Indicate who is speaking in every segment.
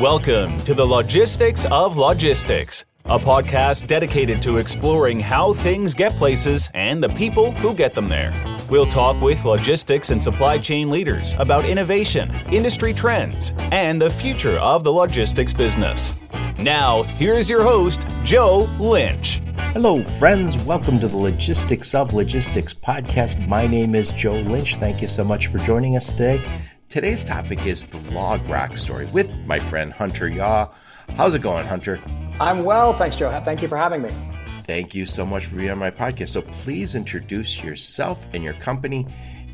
Speaker 1: Welcome to the Logistics of Logistics, a podcast dedicated to exploring how things get places and the people who get them there. We'll talk with logistics and supply chain leaders about innovation, industry trends, and the future of the logistics business. Now, here's your host, Joe Lynch.
Speaker 2: Hello, friends. Welcome to the Logistics of Logistics podcast. My name is Joe Lynch. Thank you so much for joining us today. Today's topic is the LogRock story with my friend Hunter Yaw. How's it going, Hunter?
Speaker 3: I'm well, thanks, Joe. Thank you for having me.
Speaker 2: Thank you so much for being on my podcast. So please introduce yourself and your company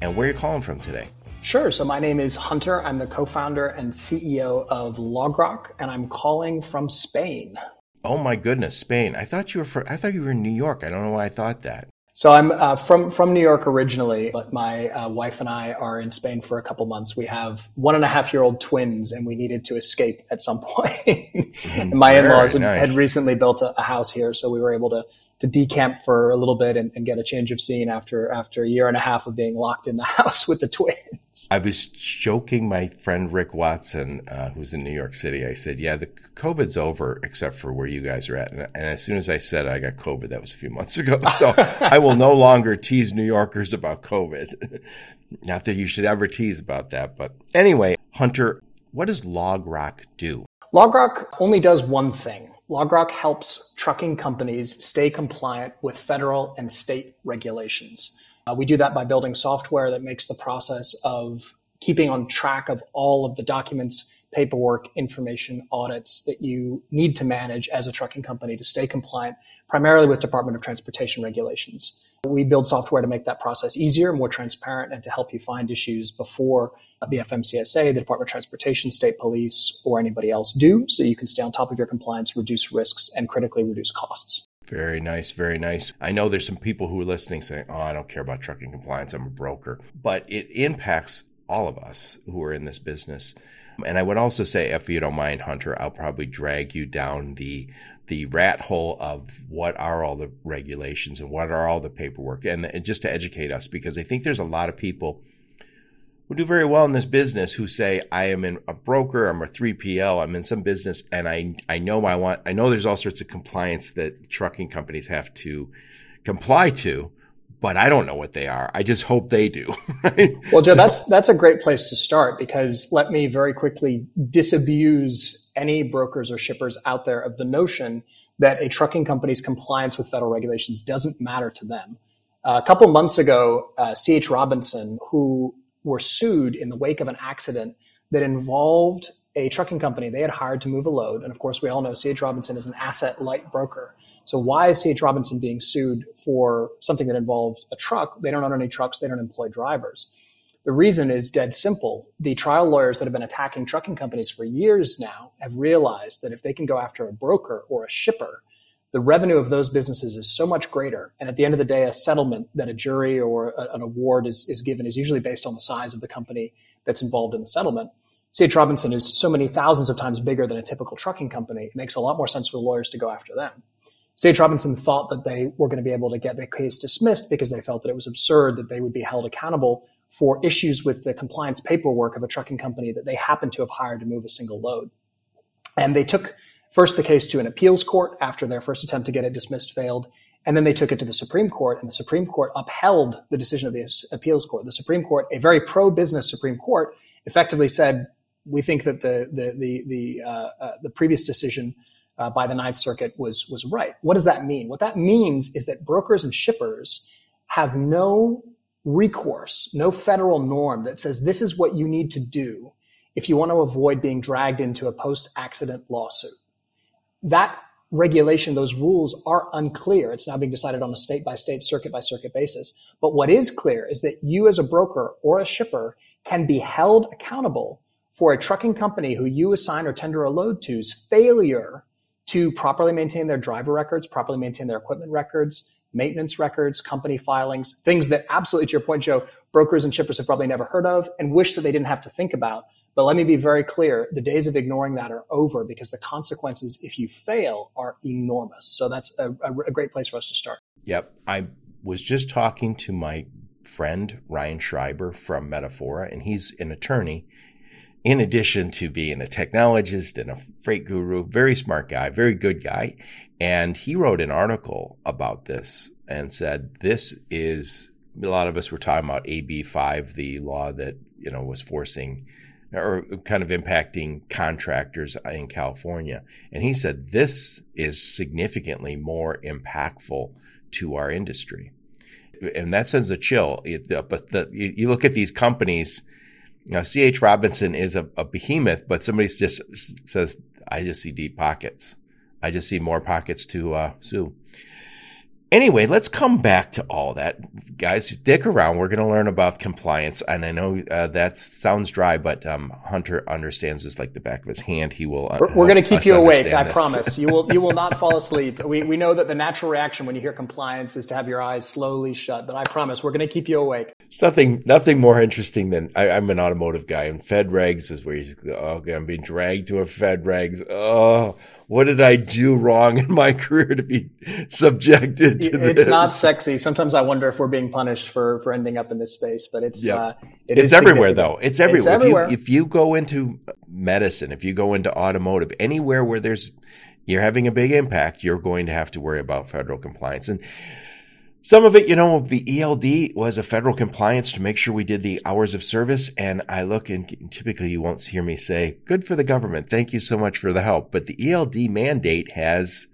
Speaker 2: and where you're calling from today.
Speaker 3: Sure. So my name is Hunter. I'm the co-founder and CEO of LogRock, and I'm calling from Spain.
Speaker 2: Oh my goodness, Spain! I thought you were. For, I thought you were in New York. I don't know why I thought that.
Speaker 3: So I'm uh, from from New York originally, but my uh, wife and I are in Spain for a couple months. We have one and a half year old twins, and we needed to escape at some point. and my in laws nice. had, had, recently built a, a, house here, so we were able to to decamp for a little bit and, and get a change of scene after after a year and a half of being locked in the house with the twins.
Speaker 2: I was joking my friend Rick Watson, uh, who's in New York City. I said, "Yeah, the COVID's over, except for where you guys are at." And, and as soon as I said I got COVID, that was a few months ago. So I will no longer tease New Yorkers about COVID. Not that you should ever tease about that, but anyway, Hunter, what does LogRock do?
Speaker 3: LogRock only does one thing. LogRock helps trucking companies stay compliant with federal and state regulations. Uh, we do that by building software that makes the process of keeping on track of all of the documents, paperwork, information, audits that you need to manage as a trucking company to stay compliant, primarily with Department of Transportation regulations. We build software to make that process easier, more transparent, and to help you find issues before the FMCSA, the Department of Transportation, state police, or anybody else do, so you can stay on top of your compliance, reduce risks, and critically reduce costs.
Speaker 2: Very nice, very nice. I know there's some people who are listening saying, "Oh, I don't care about trucking compliance. I'm a broker," but it impacts all of us who are in this business. And I would also say, if you don't mind, Hunter, I'll probably drag you down the the rat hole of what are all the regulations and what are all the paperwork, and, and just to educate us, because I think there's a lot of people who do very well in this business who say, I am in a broker, I'm a 3PL, I'm in some business, and I, I know I want, I know there's all sorts of compliance that trucking companies have to comply to, but I don't know what they are. I just hope they do.
Speaker 3: Right? Well, Joe, so, that's, that's a great place to start because let me very quickly disabuse any brokers or shippers out there of the notion that a trucking company's compliance with federal regulations doesn't matter to them. Uh, a couple months ago, uh, C.H. Robinson, who were sued in the wake of an accident that involved a trucking company they had hired to move a load. And of course, we all know C.H. Robinson is an asset light broker. So why is C.H. Robinson being sued for something that involved a truck? They don't own any trucks. They don't employ drivers. The reason is dead simple. The trial lawyers that have been attacking trucking companies for years now have realized that if they can go after a broker or a shipper, the revenue of those businesses is so much greater. And at the end of the day, a settlement that a jury or a, an award is, is given is usually based on the size of the company that's involved in the settlement. C.H. Robinson is so many thousands of times bigger than a typical trucking company. It makes a lot more sense for lawyers to go after them. C.H. Robinson thought that they were going to be able to get the case dismissed because they felt that it was absurd that they would be held accountable for issues with the compliance paperwork of a trucking company that they happened to have hired to move a single load. And they took first the case to an appeals court after their first attempt to get it dismissed failed. And then they took it to the Supreme Court, and the Supreme Court upheld the decision of the appeals court. The Supreme Court, a very pro-business Supreme Court, effectively said, "We think that the the the the, uh, uh, the previous decision uh, by the Ninth Circuit was was right." What does that mean? What that means is that brokers and shippers have no recourse, no federal norm that says this is what you need to do if you want to avoid being dragged into a post-accident lawsuit that regulation, those rules are unclear. It's now being decided on a state by state, circuit by circuit basis. But what is clear is that you as a broker or a shipper can be held accountable for a trucking company who you assign or tender a load to's failure to properly maintain their driver records, properly maintain their equipment records, maintenance records, company filings, things that absolutely to your point, Joe, brokers and shippers have probably never heard of and wish that they didn't have to think about but let me be very clear the days of ignoring that are over because the consequences, if you fail, are enormous. So that's a, a, great place for us to start.
Speaker 2: Yep. I was just talking to my friend Ryan Schreiber from Metaphora, and he's an attorney. in addition to being a technologist and a freight guru, very smart guy, very good guy. And he wrote an article about this and said, this is a lot of us were talking about AB5, the law that, you know, was forcing or kind of impacting contractors in California. And he said this is significantly more impactful to our industry. And that sends a chill. But the, you look at these companies, know, CH Robinson is a, a behemoth, but somebody just says, I just see deep pockets. I just see more pockets to uh, sue. Anyway, let's come back to all that, guys. Stick around. We're going to learn about compliance, and I know uh, that sounds dry, but um, Hunter understands this like the back of his hand. He will.
Speaker 3: Uh, we're, we're going to keep you awake. I promise. You will. You will not fall asleep. We we know that the natural reaction when you hear compliance is to have your eyes slowly shut, but I promise we're going to keep you awake.
Speaker 2: Something nothing more interesting than I, am an automotive guy, and Fed regs is where you. Oh, I'm being dragged to a Fed regs. Oh what did I do wrong in my career to be subjected to
Speaker 3: it's
Speaker 2: this?
Speaker 3: It's not sexy. Sometimes I wonder if we're being punished for for ending up in this space, but it's uh,
Speaker 2: it it's everywhere though. It's everywhere. It's everywhere. If, you, if you go into medicine, if you go into automotive, anywhere where there's you're having a big impact, you're going to have to worry about federal compliance. And some of it, you know, the ELD was a federal compliance to make sure we did the hours of service. And I look and typically you won't hear me say, good for the government. Thank you so much for the help. But the ELD mandate has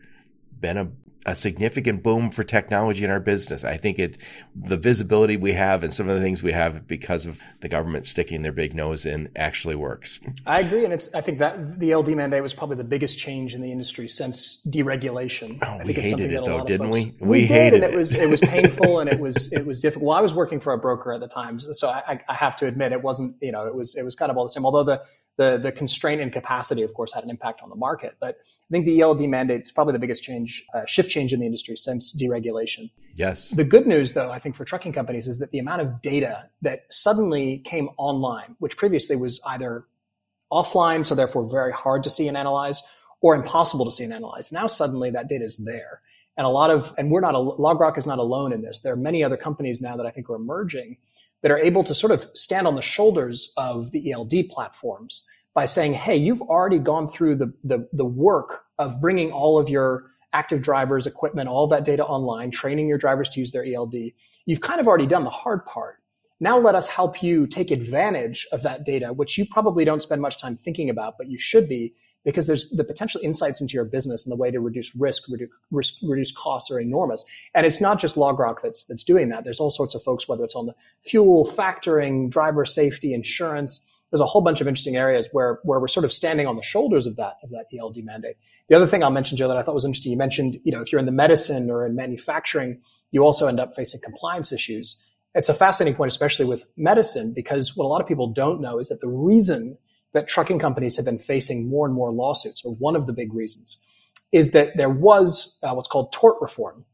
Speaker 2: been a a significant boom for technology in our business. I think it, the visibility we have and some of the things we have because of the government sticking their big nose in actually works.
Speaker 3: I agree. And it's, I think that the ELD mandate was probably the biggest change in the industry since deregulation.
Speaker 2: Oh, I think we it's hated it though, didn't
Speaker 3: folks,
Speaker 2: we?
Speaker 3: We, we hated it. it. was, it was painful and it was, it was difficult. Well, I was working for a broker at the time. So I, I have to admit it wasn't, you know, it was, it was kind of all the same. Although the, the, the constraint and capacity, of course, had an impact on the market. But I think the ELD mandate is probably the biggest change, uh, shift change in the industry since deregulation.
Speaker 2: Yes.
Speaker 3: The good news, though, I think for trucking companies is that the amount of data that suddenly came online, which previously was either offline, so therefore very hard to see and analyze, or impossible to see and analyze. Now suddenly that data is there. And a lot of, and we're not, a, LogRock is not alone in this. There are many other companies now that I think are emerging that are able to sort of stand on the shoulders of the ELD platforms by saying, hey, you've already gone through the, the, the work of bringing all of your active drivers, equipment, all that data online, training your drivers to use their ELD. You've kind of already done the hard part. Now let us help you take advantage of that data, which you probably don't spend much time thinking about, but you should be because there's the potential insights into your business and the way to reduce risk, reduce, risk, reduce costs are enormous. And it's not just LogRock that's, that's doing that. There's all sorts of folks, whether it's on the fuel, factoring, driver safety, insurance. There's a whole bunch of interesting areas where, where we're sort of standing on the shoulders of that, of that ELD mandate. The other thing I'll mention, Joe, that I thought was interesting, you mentioned, you know, if you're in the medicine or in manufacturing, you also end up facing compliance issues. It's a fascinating point, especially with medicine, because what a lot of people don't know is that the reason that trucking companies have been facing more and more lawsuits, or one of the big reasons, is that there was uh, what's called tort reform.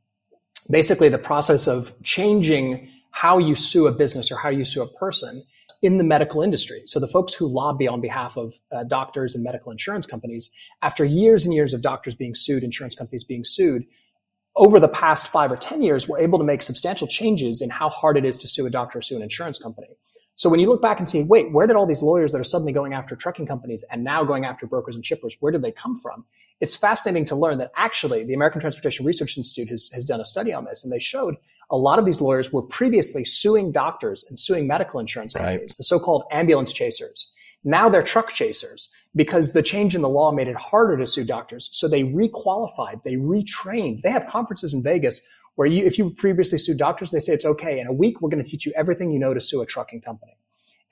Speaker 3: Basically, the process of changing how you sue a business or how you sue a person in the medical industry. So the folks who lobby on behalf of uh, doctors and medical insurance companies, after years and years of doctors being sued, insurance companies being sued, over the past five or 10 years, were able to make substantial changes in how hard it is to sue a doctor or sue an insurance company. So when you look back and see, wait, where did all these lawyers that are suddenly going after trucking companies and now going after brokers and shippers, where did they come from? It's fascinating to learn that actually the American Transportation Research Institute has, has done a study on this and they showed a lot of these lawyers were previously suing doctors and suing medical insurance companies, right. the so-called ambulance chasers. Now they're truck chasers because the change in the law made it harder to sue doctors. So they requalified, they retrained. They have conferences in Vegas where you, if you previously sued doctors, they say it's okay. In a week, we're going to teach you everything you know to sue a trucking company.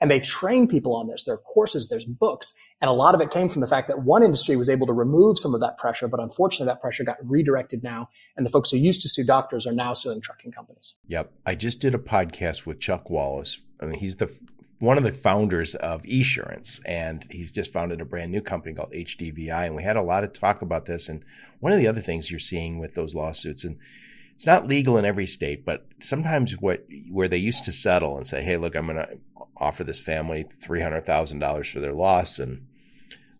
Speaker 3: And they train people on this. There are courses, there's books. And a lot of it came from the fact that one industry was able to remove some of that pressure, but unfortunately that pressure got redirected now. And the folks who used to sue doctors are now suing trucking companies.
Speaker 2: Yep. I just did a podcast with Chuck Wallace. I mean, he's the one of the founders of Esurance, and he's just founded a brand new company called HDVI. And we had a lot of talk about this. And one of the other things you're seeing with those lawsuits, and it's not legal in every state, but sometimes what where they used to settle and say, "Hey, look, I'm going to offer this family three hundred thousand dollars for their loss," and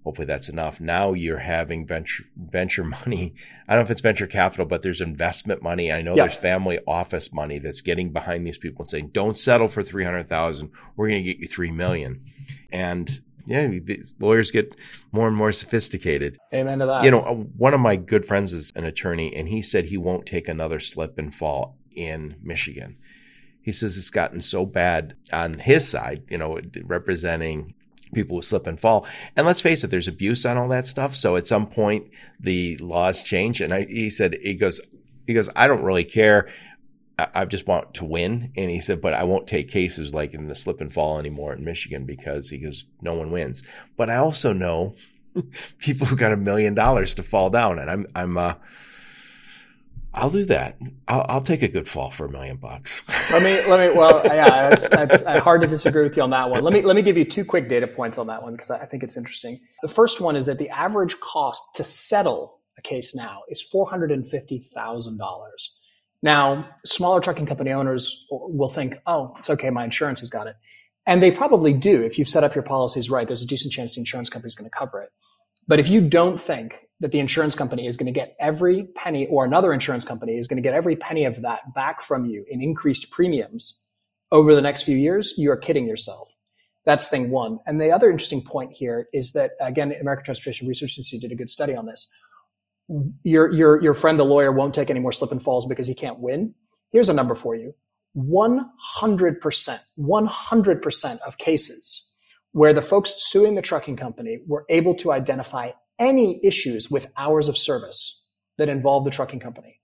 Speaker 2: hopefully that's enough. Now you're having venture venture money. I don't know if it's venture capital, but there's investment money. I know yeah. there's family office money that's getting behind these people and saying, "Don't settle for three hundred thousand. We're going to get you three million. And Yeah, lawyers get more and more sophisticated.
Speaker 3: Amen to that.
Speaker 2: You know, uh, one of my good friends is an attorney, and he said he won't take another slip and fall in Michigan. He says it's gotten so bad on his side, you know, representing people who slip and fall. And let's face it, there's abuse on all that stuff. So at some point, the laws change. And I, he said, he goes, he goes, I don't really care. I, just want to win. And he said, but I won't take cases like in the slip and fall anymore in Michigan because he goes, no one wins. But I also know people who got a million dollars to fall down. And I'm, I'm, uh, I'll do that. I'll, I'll, take a good fall for a million bucks.
Speaker 3: let me, let me, well, yeah, that's, that's hard to disagree with you on that one. Let me, let me give you two quick data points on that one because I think it's interesting. The first one is that the average cost to settle a case now is $450,000. Now, smaller trucking company owners will think, oh, it's okay, my insurance has got it. And they probably do. If you've set up your policies right, there's a decent chance the insurance company is going to cover it. But if you don't think that the insurance company is going to get every penny or another insurance company is going to get every penny of that back from you in increased premiums over the next few years, you are kidding yourself. That's thing one. And the other interesting point here is that, again, American Transportation Research Institute did a good study on this your your your friend the lawyer won't take any more slip and falls because he can't win. Here's a number for you. 100%, 100% of cases where the folks suing the trucking company were able to identify any issues with hours of service that involved the trucking company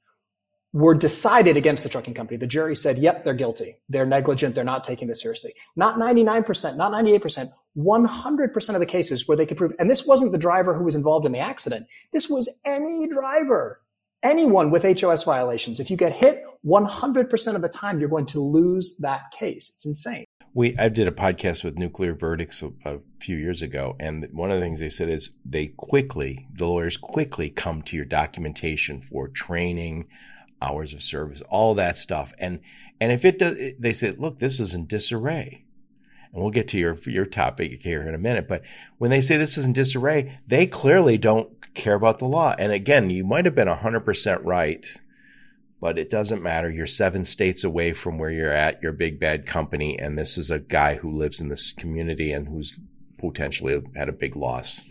Speaker 3: were decided against the trucking company. The jury said, yep, they're guilty. They're negligent. They're not taking this seriously. Not 99%, not 98%, 100% of the cases where they could prove, and this wasn't the driver who was involved in the accident. This was any driver, anyone with HOS violations. If you get hit 100% of the time, you're going to lose that case. It's insane.
Speaker 2: We I did a podcast with Nuclear Verdicts a, a, few years ago, and one of the things they said is they quickly, the lawyers quickly come to your documentation for training, hours of service, all that stuff, and and if it does, they say, look, this is in disarray and we'll get to your your topic here in a minute. But when they say this is in disarray, they clearly don't care about the law. And again, you might have been hundred percent right, but it doesn't matter. You're seven states away from where you're at, your big bad company, and this is a guy who lives in this community and who's potentially had a big loss.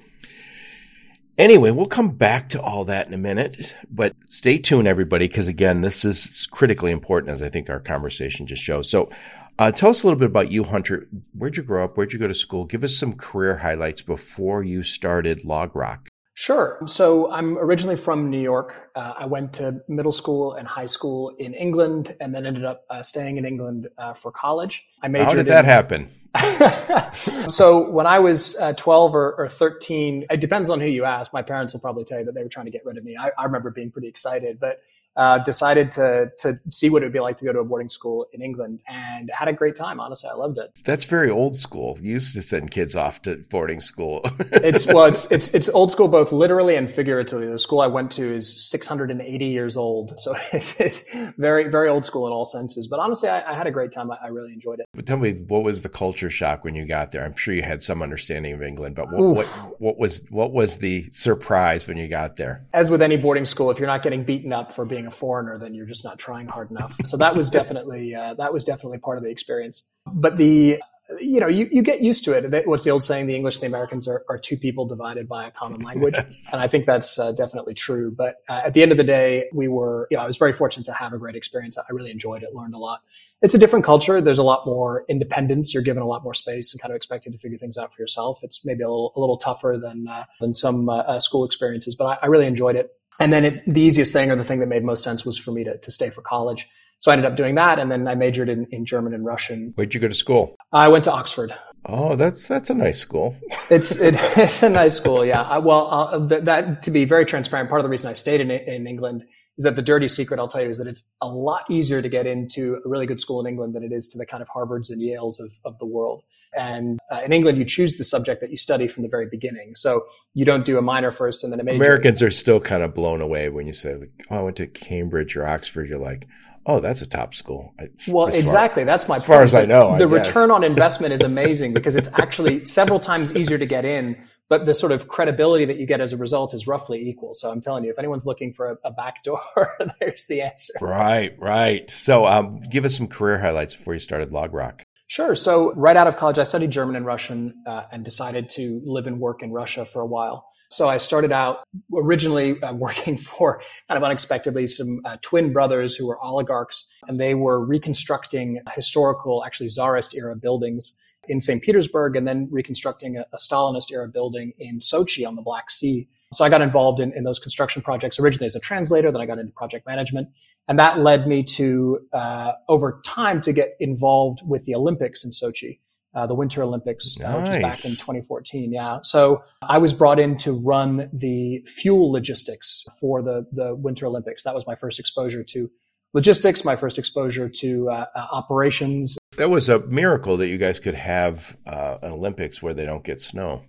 Speaker 2: Anyway, we'll come back to all that in a minute, but stay tuned, everybody, because again, this is critically important, as I think our conversation just shows. So, uh, tell us a little bit about you, Hunter. Where'd you grow up? Where'd you go to school? Give us some career highlights before you started LogRock.
Speaker 3: Sure. So I'm originally from New York. Uh, I went to middle school and high school in England, and then ended up uh, staying in England uh, for college.
Speaker 2: I majored. How did that happen?
Speaker 3: so when I was uh, 12 or, or, 13, it depends on who you ask. My parents will probably tell you that they were trying to get rid of me. I, I remember being pretty excited, but uh, decided to to see what it would be like to go to a boarding school in England, and had a great time. Honestly, I loved it.
Speaker 2: That's very old school. You used to send kids off to boarding school.
Speaker 3: it's well, it's it's it's old school both literally and figuratively. The school I went to is 680 years old, so it's, it's very very old school in all senses. But honestly, I, I had a great time. I, I, really enjoyed it.
Speaker 2: But tell me, what was the culture shock when you got there? I'm sure you had some understanding of England, but what what, what was what was the surprise when you got there?
Speaker 3: As with any boarding school, if you're not getting beaten up for being a foreigner, then you're just not trying hard enough. So that was definitely uh, that was definitely part of the experience. But the you know you, you get used to it. What's the old saying? The English and the Americans are, are two people divided by a common language, yes. and I think that's uh, definitely true. But uh, at the end of the day, we were you know I was very fortunate to have a great experience. I really enjoyed it, learned a lot. It's a different culture. There's a lot more independence. You're given a lot more space and kind of expected to figure things out for yourself. It's maybe a little, a little tougher than uh, than some uh, uh, school experiences, but I, I really enjoyed it. And then it, the easiest thing or the thing that made most sense was for me to, to stay for college. So I ended up doing that. And then I majored in, in German and Russian.
Speaker 2: Where'd you go to school?
Speaker 3: I went to Oxford.
Speaker 2: Oh, that's that's a nice school.
Speaker 3: it's it, it's a nice school, yeah. I, well, uh, that, that, to be very transparent, part of the reason I stayed in in England is that the dirty secret I'll tell you is that it's a lot easier to get into a really good school in England than it is to the kind of Harvards and Yales of of the world. And uh, in England, you choose the subject that you study from the very beginning. So you don't do a minor first and then a major.
Speaker 2: Americans are still kind of blown away when you say, like, "Oh, I went to Cambridge or Oxford." You're like, "Oh, that's a top school."
Speaker 3: Well, exactly. Far, that's my.
Speaker 2: As point. far as I know,
Speaker 3: the
Speaker 2: I
Speaker 3: return on investment is amazing because it's actually several times easier to get in, but the sort of credibility that you get as a result is roughly equal. So I'm telling you, if anyone's looking for a, a back door, there's the answer.
Speaker 2: Right, right. So um, give us some career highlights before you started LogRock.
Speaker 3: Sure. So right out of college, I studied German and Russian uh, and decided to live and work in Russia for a while. So I started out originally uh, working for kind of unexpectedly some uh, twin brothers who were oligarchs, and they were reconstructing historical, actually Tsarist era buildings in St. Petersburg, and then reconstructing a, a Stalinist era building in Sochi on the Black Sea. So I got involved in, in those construction projects originally as a translator, then I got into project management. And that led me to, uh, over time, to get involved with the Olympics in Sochi uh, the Winter Olympics, nice. uh, which was back in 2014. Yeah. So I was brought in to run the fuel logistics for the, the Winter Olympics. That was my first exposure to logistics, my first exposure to uh, uh operations.
Speaker 2: That was a miracle that you guys could have uh, an Olympics where they don't get snow.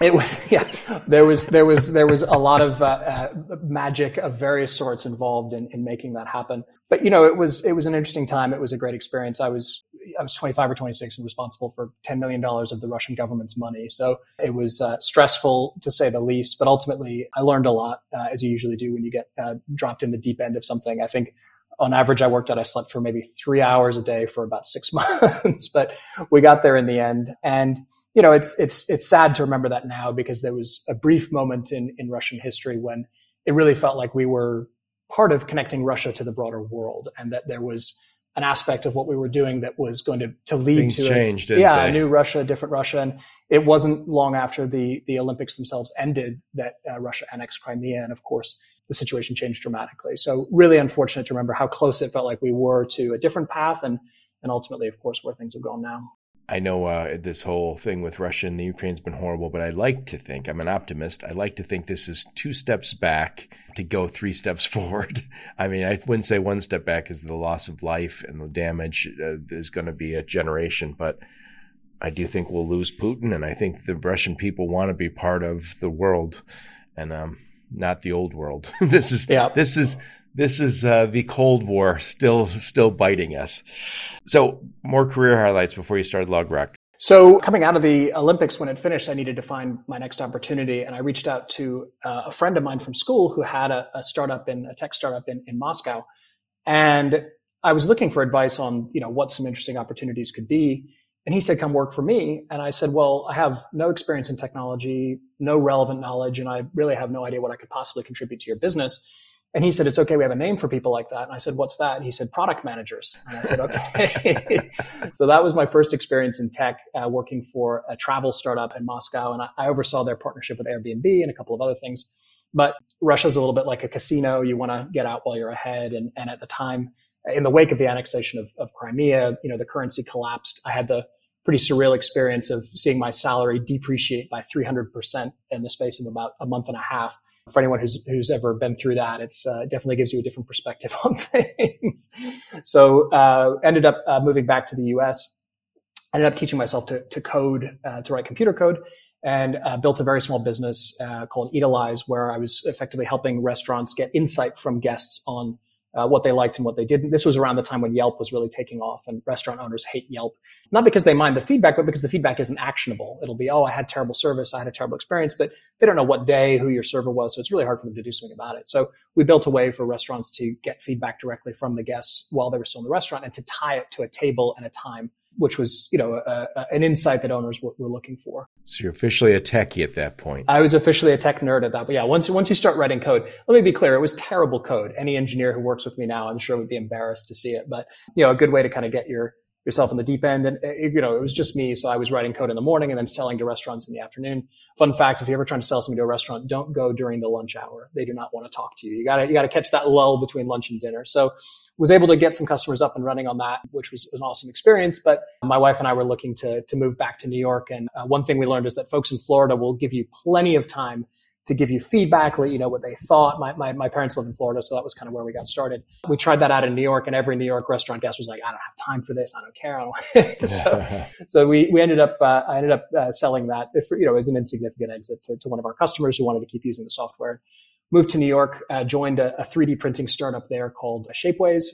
Speaker 3: it was, yeah. There was, there was, there was a lot of uh, magic of various sorts involved in, in making that happen. But you know, it was, it was an interesting time. It was a great experience. I was I was 25 or 26 and responsible for $10 million of the Russian government's money. So it was uh, stressful to say the least, but ultimately I learned a lot, uh, as you usually do when you get uh, dropped in the deep end of something. I think on average, I worked out, I slept for maybe three hours a day for about six months, but we got there in the end. And, you know, it's, it's, it's sad to remember that now because there was a brief moment in, in Russian history when it really felt like we were part of connecting Russia to the broader world and that there was an aspect of what we were doing that was going to, to lead
Speaker 2: Things
Speaker 3: to
Speaker 2: changed,
Speaker 3: a, yeah,
Speaker 2: they?
Speaker 3: a new Russia, a different Russia. And it wasn't long after the, the Olympics themselves ended that uh, Russia annexed Crimea. And of course, the situation changed dramatically. So really unfortunate to remember how close it felt like we were to a different path and, and ultimately, of course, where things have gone now.
Speaker 2: I know uh, this whole thing with Russia and the Ukraine's been horrible, but I like to think I'm an optimist. I like to think this is two steps back to go three steps forward. I mean, I wouldn't say one step back is the loss of life and the damage uh, is going to be a generation, but I do think we'll lose Putin, and I think the Russian people want to be part of the world and um, not the old world. this is yeah. this is this is uh, the Cold War still still biting us. So more career highlights before you started LogRock.
Speaker 3: So coming out of the Olympics, when it finished, I needed to find my next opportunity, and I reached out to uh, a friend of mine from school who had a, a startup in a tech startup in, in Moscow, and I was looking for advice on you know what some interesting opportunities could be. And he said, come work for me. And I said, well, I have no experience in technology, no relevant knowledge, and I really have no idea what I could possibly contribute to your business. And he said, it's okay. We have a name for people like that. And I said, what's that? And he said, product managers. And I said, okay. so that was my first experience in tech, uh, working for a travel startup in Moscow. And I, I, oversaw their partnership with Airbnb and a couple of other things. But Russia's a little bit like a casino. You want to get out while you're ahead. And, and at the time, in the wake of the annexation of, of Crimea, you know, the currency collapsed. I had the pretty surreal experience of seeing my salary depreciate by 300% in the space of about a month and a half for anyone who's who's ever been through that, it's uh, definitely gives you a different perspective on things. so uh, ended up uh, moving back to the U.S. Ended up teaching myself to to code, uh, to write computer code, and uh, built a very small business uh, called Eatalyze, where I was effectively helping restaurants get insight from guests on uh, what they liked and what they didn't. This was around the time when Yelp was really taking off, and restaurant owners hate Yelp, not because they mind the feedback, but because the feedback isn't actionable. It'll be, oh, I had terrible service, I had a terrible experience, but they don't know what day, who your server was, so it's really hard for them to do something about it. So we built a way for restaurants to get feedback directly from the guests while they were still in the restaurant and to tie it to a table and a time which was you know a, a, an insight that owners were, were, looking for.
Speaker 2: So you're officially a techie at that point.
Speaker 3: I was officially a tech nerd at that. But yeah, once once you start writing code, let me be clear, it was terrible code. Any engineer who works with me now, I'm sure would be embarrassed to see it. But you know, a good way to kind of get your yourself in the deep end. And it, you know, it was just me, so I was writing code in the morning and then selling to restaurants in the afternoon. Fun fact: if you're ever trying to sell something to a restaurant, don't go during the lunch hour. They do not want to talk to you. You gotta you gotta catch that lull between lunch and dinner. So was able to get some customers up and running on that, which was, was an awesome experience. But my wife and I were looking to, to move back to New York. And uh, one thing we learned is that folks in Florida will give you plenty of time to give you feedback, let you know what they thought. My, my, my, parents live in Florida, so that was kind of where we got started. We tried that out in New York, and every New York restaurant guest was like, I don't have time for this. I don't care. I don't so, so we, we ended up, uh, I ended up uh, selling that, if, you know, as an insignificant exit to, to one of our customers who wanted to keep using the software. Moved to New York, uh, joined a, a 3D printing startup there called Shapeways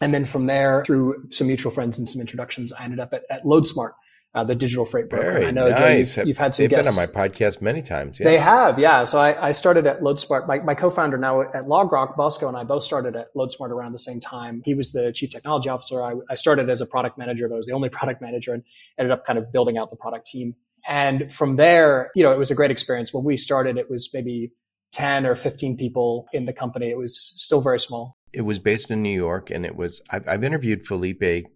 Speaker 3: and then from there, through some mutual friends and some introductions, I ended up at, at LoadSmart, uh, the digital freight broker.
Speaker 2: Very
Speaker 3: I know
Speaker 2: nice.
Speaker 3: Joe, you've, you've, had some
Speaker 2: They've
Speaker 3: guests.
Speaker 2: been on my podcast many times. Yeah.
Speaker 3: They have, yeah. So I, I started at LoadSmart. My, my, co-founder now at LogRock, Bosco, and I both started at LoadSmart around the same time. He was the chief technology officer. I, I started as a product manager, but I was the only product manager and ended up kind of building out the product team. And from there, you know, it was a great experience. When we started, it was maybe 10 or 15 people in the company. It was still very small.
Speaker 2: It was based in New York, and it was. I've, I've interviewed Felipe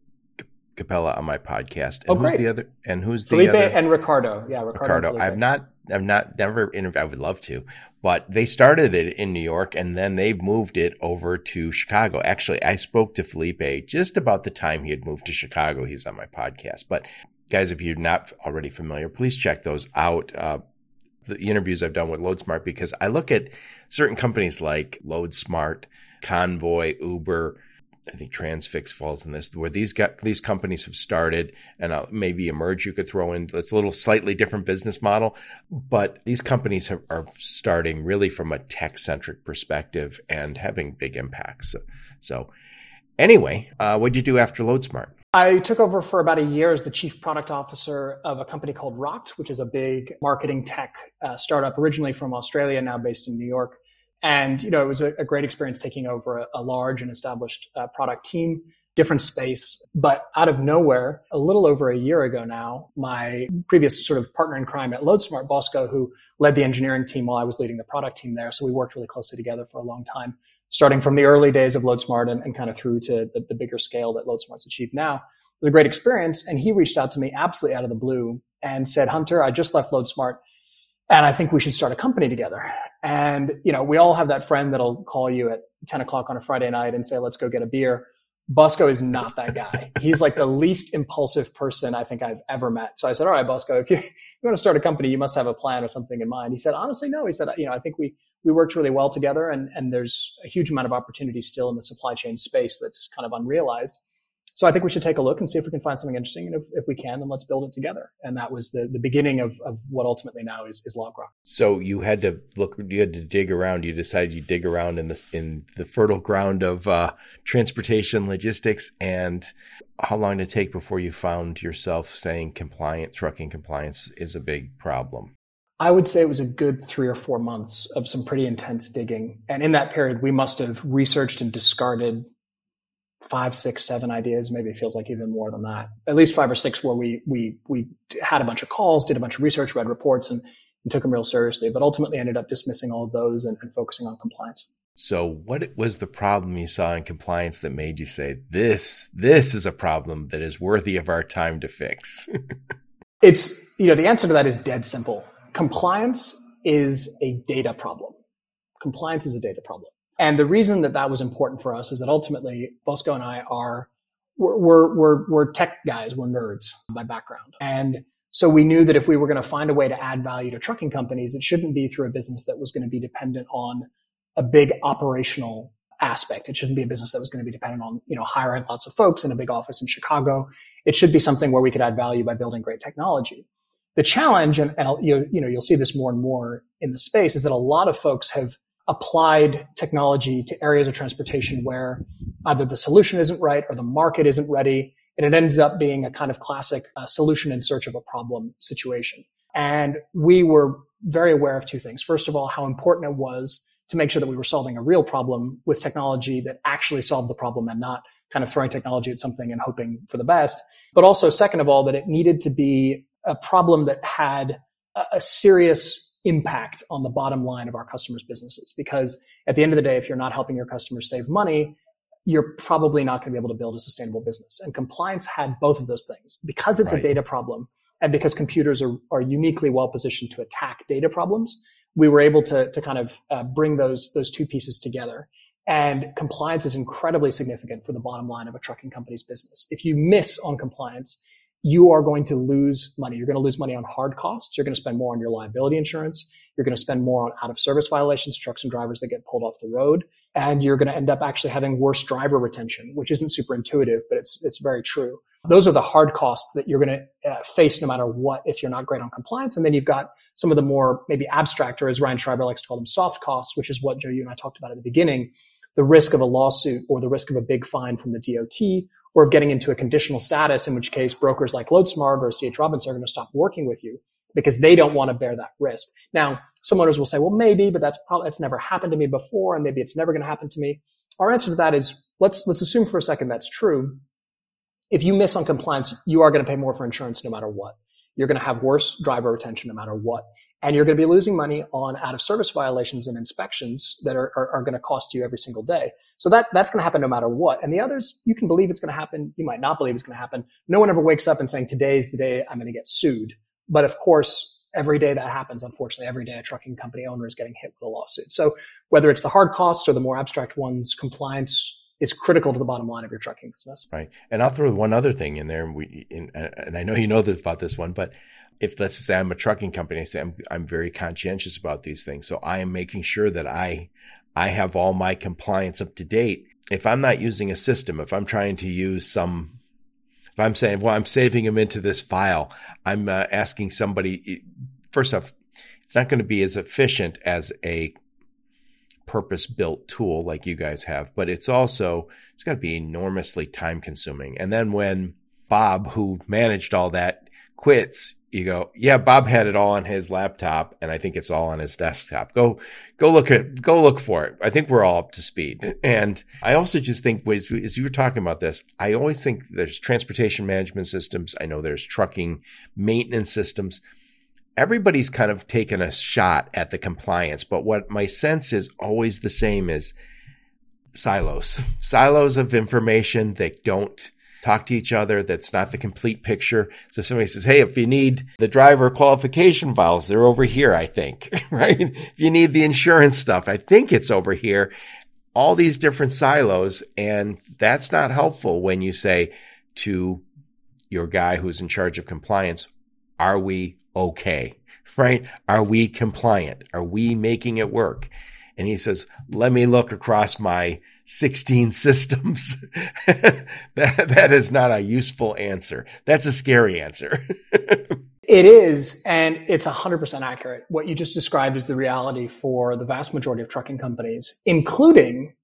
Speaker 2: Capella on my podcast. And
Speaker 3: oh,
Speaker 2: who's
Speaker 3: great.
Speaker 2: the other? And who's the other?
Speaker 3: Felipe
Speaker 2: other?
Speaker 3: and Ricardo. Yeah, Ricardo.
Speaker 2: Ricardo. I've not. I've not never interviewed. I would love to, but they started it in New York, and then they've moved it over to Chicago. Actually, I spoke to Felipe just about the time he had moved to Chicago. He's on my podcast, but guys, if you're not already familiar, please check those out. Uh, the interviews I've done with LoadSmart because I look at certain companies like LoadSmart, Convoy, Uber. I think Transfix falls in this, where these got these companies have started, and uh, maybe Emerge you could throw in. It's a little slightly different business model, but these companies have, are starting really from a tech centric perspective and having big impacts. So, so anyway, uh, what did you do after LoadSmart?
Speaker 3: I took over for about a year as the chief product officer of a company called Rokt, which is a big marketing tech uh, startup originally from Australia, now based in New York. And you know, it was a, a great experience taking over a, a large and established uh, product team, different space. But out of nowhere, a little over a year ago now, my previous sort of partner in crime at LoadSmart, Bosco, who led the engineering team while I was leading the product team there, so we worked really closely together for a long time starting from the early days of LoadSmart and, and kind of through to the, the, bigger scale that LoadSmart's achieved now. It was a great experience. And he reached out to me absolutely out of the blue and said, Hunter, I just left LoadSmart and I think we should start a company together. And, you know, we all have that friend that'll call you at 10 o'clock on a Friday night and say, let's go get a beer. Bosco is not that guy. He's like the least impulsive person I think I've ever met. So I said, all right, Bosco, if you, you want to start a company, you must have a plan or something in mind. He said, honestly, no. He said, you know, I think we, we worked really well together and, and there's a huge amount of opportunity still in the supply chain space that's kind of unrealized. So I think we should take a look and see if we can find something interesting. And if, if we can, then let's build it together. And that was the, the beginning of, of what ultimately now is, is LogRock.
Speaker 2: So you had to look, you had to dig around. You decided you dig around in the, in the fertile ground of uh, transportation logistics. And how long did it take before you found yourself saying compliant, trucking compliance is a big problem?
Speaker 3: I would say it was a good three or four months of some pretty intense digging. And in that period, we must have researched and discarded five, six, seven ideas. Maybe it feels like even more than that. At least five or six where we we we had a bunch of calls, did a bunch of research, read reports, and, and took them real seriously. But ultimately, ended up dismissing all of those and, and focusing on compliance.
Speaker 2: So, what was the problem you saw in compliance that made you say this this is a problem that is worthy of our time to fix?
Speaker 3: it's you know the answer to that is dead simple. Compliance is a data problem. Compliance is a data problem. And the reason that that was important for us is that ultimately Bosco and I are, we're, we're, we're tech guys. We're nerds by background. And so we knew that if we were going to find a way to add value to trucking companies, it shouldn't be through a business that was going to be dependent on a big operational aspect. It shouldn't be a business that was going to be dependent on, you know, hiring lots of folks in a big office in Chicago. It should be something where we could add value by building great technology. The challenge, and, and you, you know, you'll see this more and more in the space, is that a lot of folks have applied technology to areas of transportation where either the solution isn't right or the market isn't ready. And it ends up being a kind of classic uh, solution in search of a problem situation. And we were very aware of two things. First of all, how important it was to make sure that we were solving a real problem with technology that actually solved the problem and not kind of throwing technology at something and hoping for the best. But also, second of all, that it needed to be a problem that had a, a serious impact on the bottom line of our customers' businesses. Because at the end of the day, if you're not helping your customers save money, you're probably not going to be able to build a sustainable business. And compliance had both of those things. Because it's right. a data problem and because computers are, are uniquely well positioned to attack data problems, we were able to, to kind of uh, bring those, those two pieces together. And compliance is incredibly significant for the bottom line of a trucking company's business. If you miss on compliance, you are going to lose money. You're going to lose money on hard costs. You're going to spend more on your liability insurance. You're going to spend more on out of service violations, trucks and drivers that get pulled off the road. And you're going to end up actually having worse driver retention, which isn't super intuitive, but it's, it's very true. Those are the hard costs that you're going to uh, face no matter what if you're not great on compliance. And then you've got some of the more maybe abstract, or as Ryan Schreiber likes to call them, soft costs, which is what Joe, you and I talked about at the beginning the risk of a lawsuit or the risk of a big fine from the DOT or of getting into a conditional status, in which case brokers like LoadSmart or CH Robinson are going to stop working with you because they don't want to bear that risk. Now, some owners will say, well, maybe, but that's probably, that's never happened to me before, and maybe it's never going to happen to me. Our answer to that is let's, let's assume for a second that's true. If you miss on compliance, you are going to pay more for insurance no matter what. You're going to have worse driver retention no matter what. And you're going to be losing money on out of service violations and inspections that are, are, are going to cost you every single day. So that, that's going to happen no matter what. And the others, you can believe it's going to happen. You might not believe it's going to happen. No one ever wakes up and saying, today's the day I'm going to get sued. But of course, every day that happens, unfortunately, every day a trucking company owner is getting hit with a lawsuit. So whether it's the hard costs or the more abstract ones, compliance is critical to the bottom line of your trucking business.
Speaker 2: Right. And I'll throw one other thing in there. And we, in, and I know you know this about this one, but if let's say I'm a trucking company, I say I'm, I'm very conscientious about these things. So I am making sure that I, I have all my compliance up to date. If I'm not using a system, if I'm trying to use some, if I'm saying, well, I'm saving them into this file, I'm uh, asking somebody, first off, it's not going to be as efficient as a purpose built tool like you guys have, but it's also, it's got to be enormously time consuming. And then when Bob, who managed all that, quits, you go, yeah, Bob had it all on his laptop and I think it's all on his desktop. Go, go look at, go look for it. I think we're all up to speed. And I also just think as, as you were talking about this, I always think there's transportation management systems. I know there's trucking maintenance systems. Everybody's kind of taken a shot at the compliance, but what my sense is always the same is silos, silos of information that don't talk to each other. That's not the complete picture. So somebody says, Hey, if you need the driver qualification files, they're over here, I think, right? If you need the insurance stuff, I think it's over here. All these different silos. And that's not helpful when you say to your guy who's in charge of compliance, are we okay? Right? Are we compliant? Are we making it work? And he says, let me look across my 16 systems. that, that is not a useful answer. That's a scary answer.
Speaker 3: it is, and it's 100% accurate. What you just described is the reality for the vast majority of trucking companies, including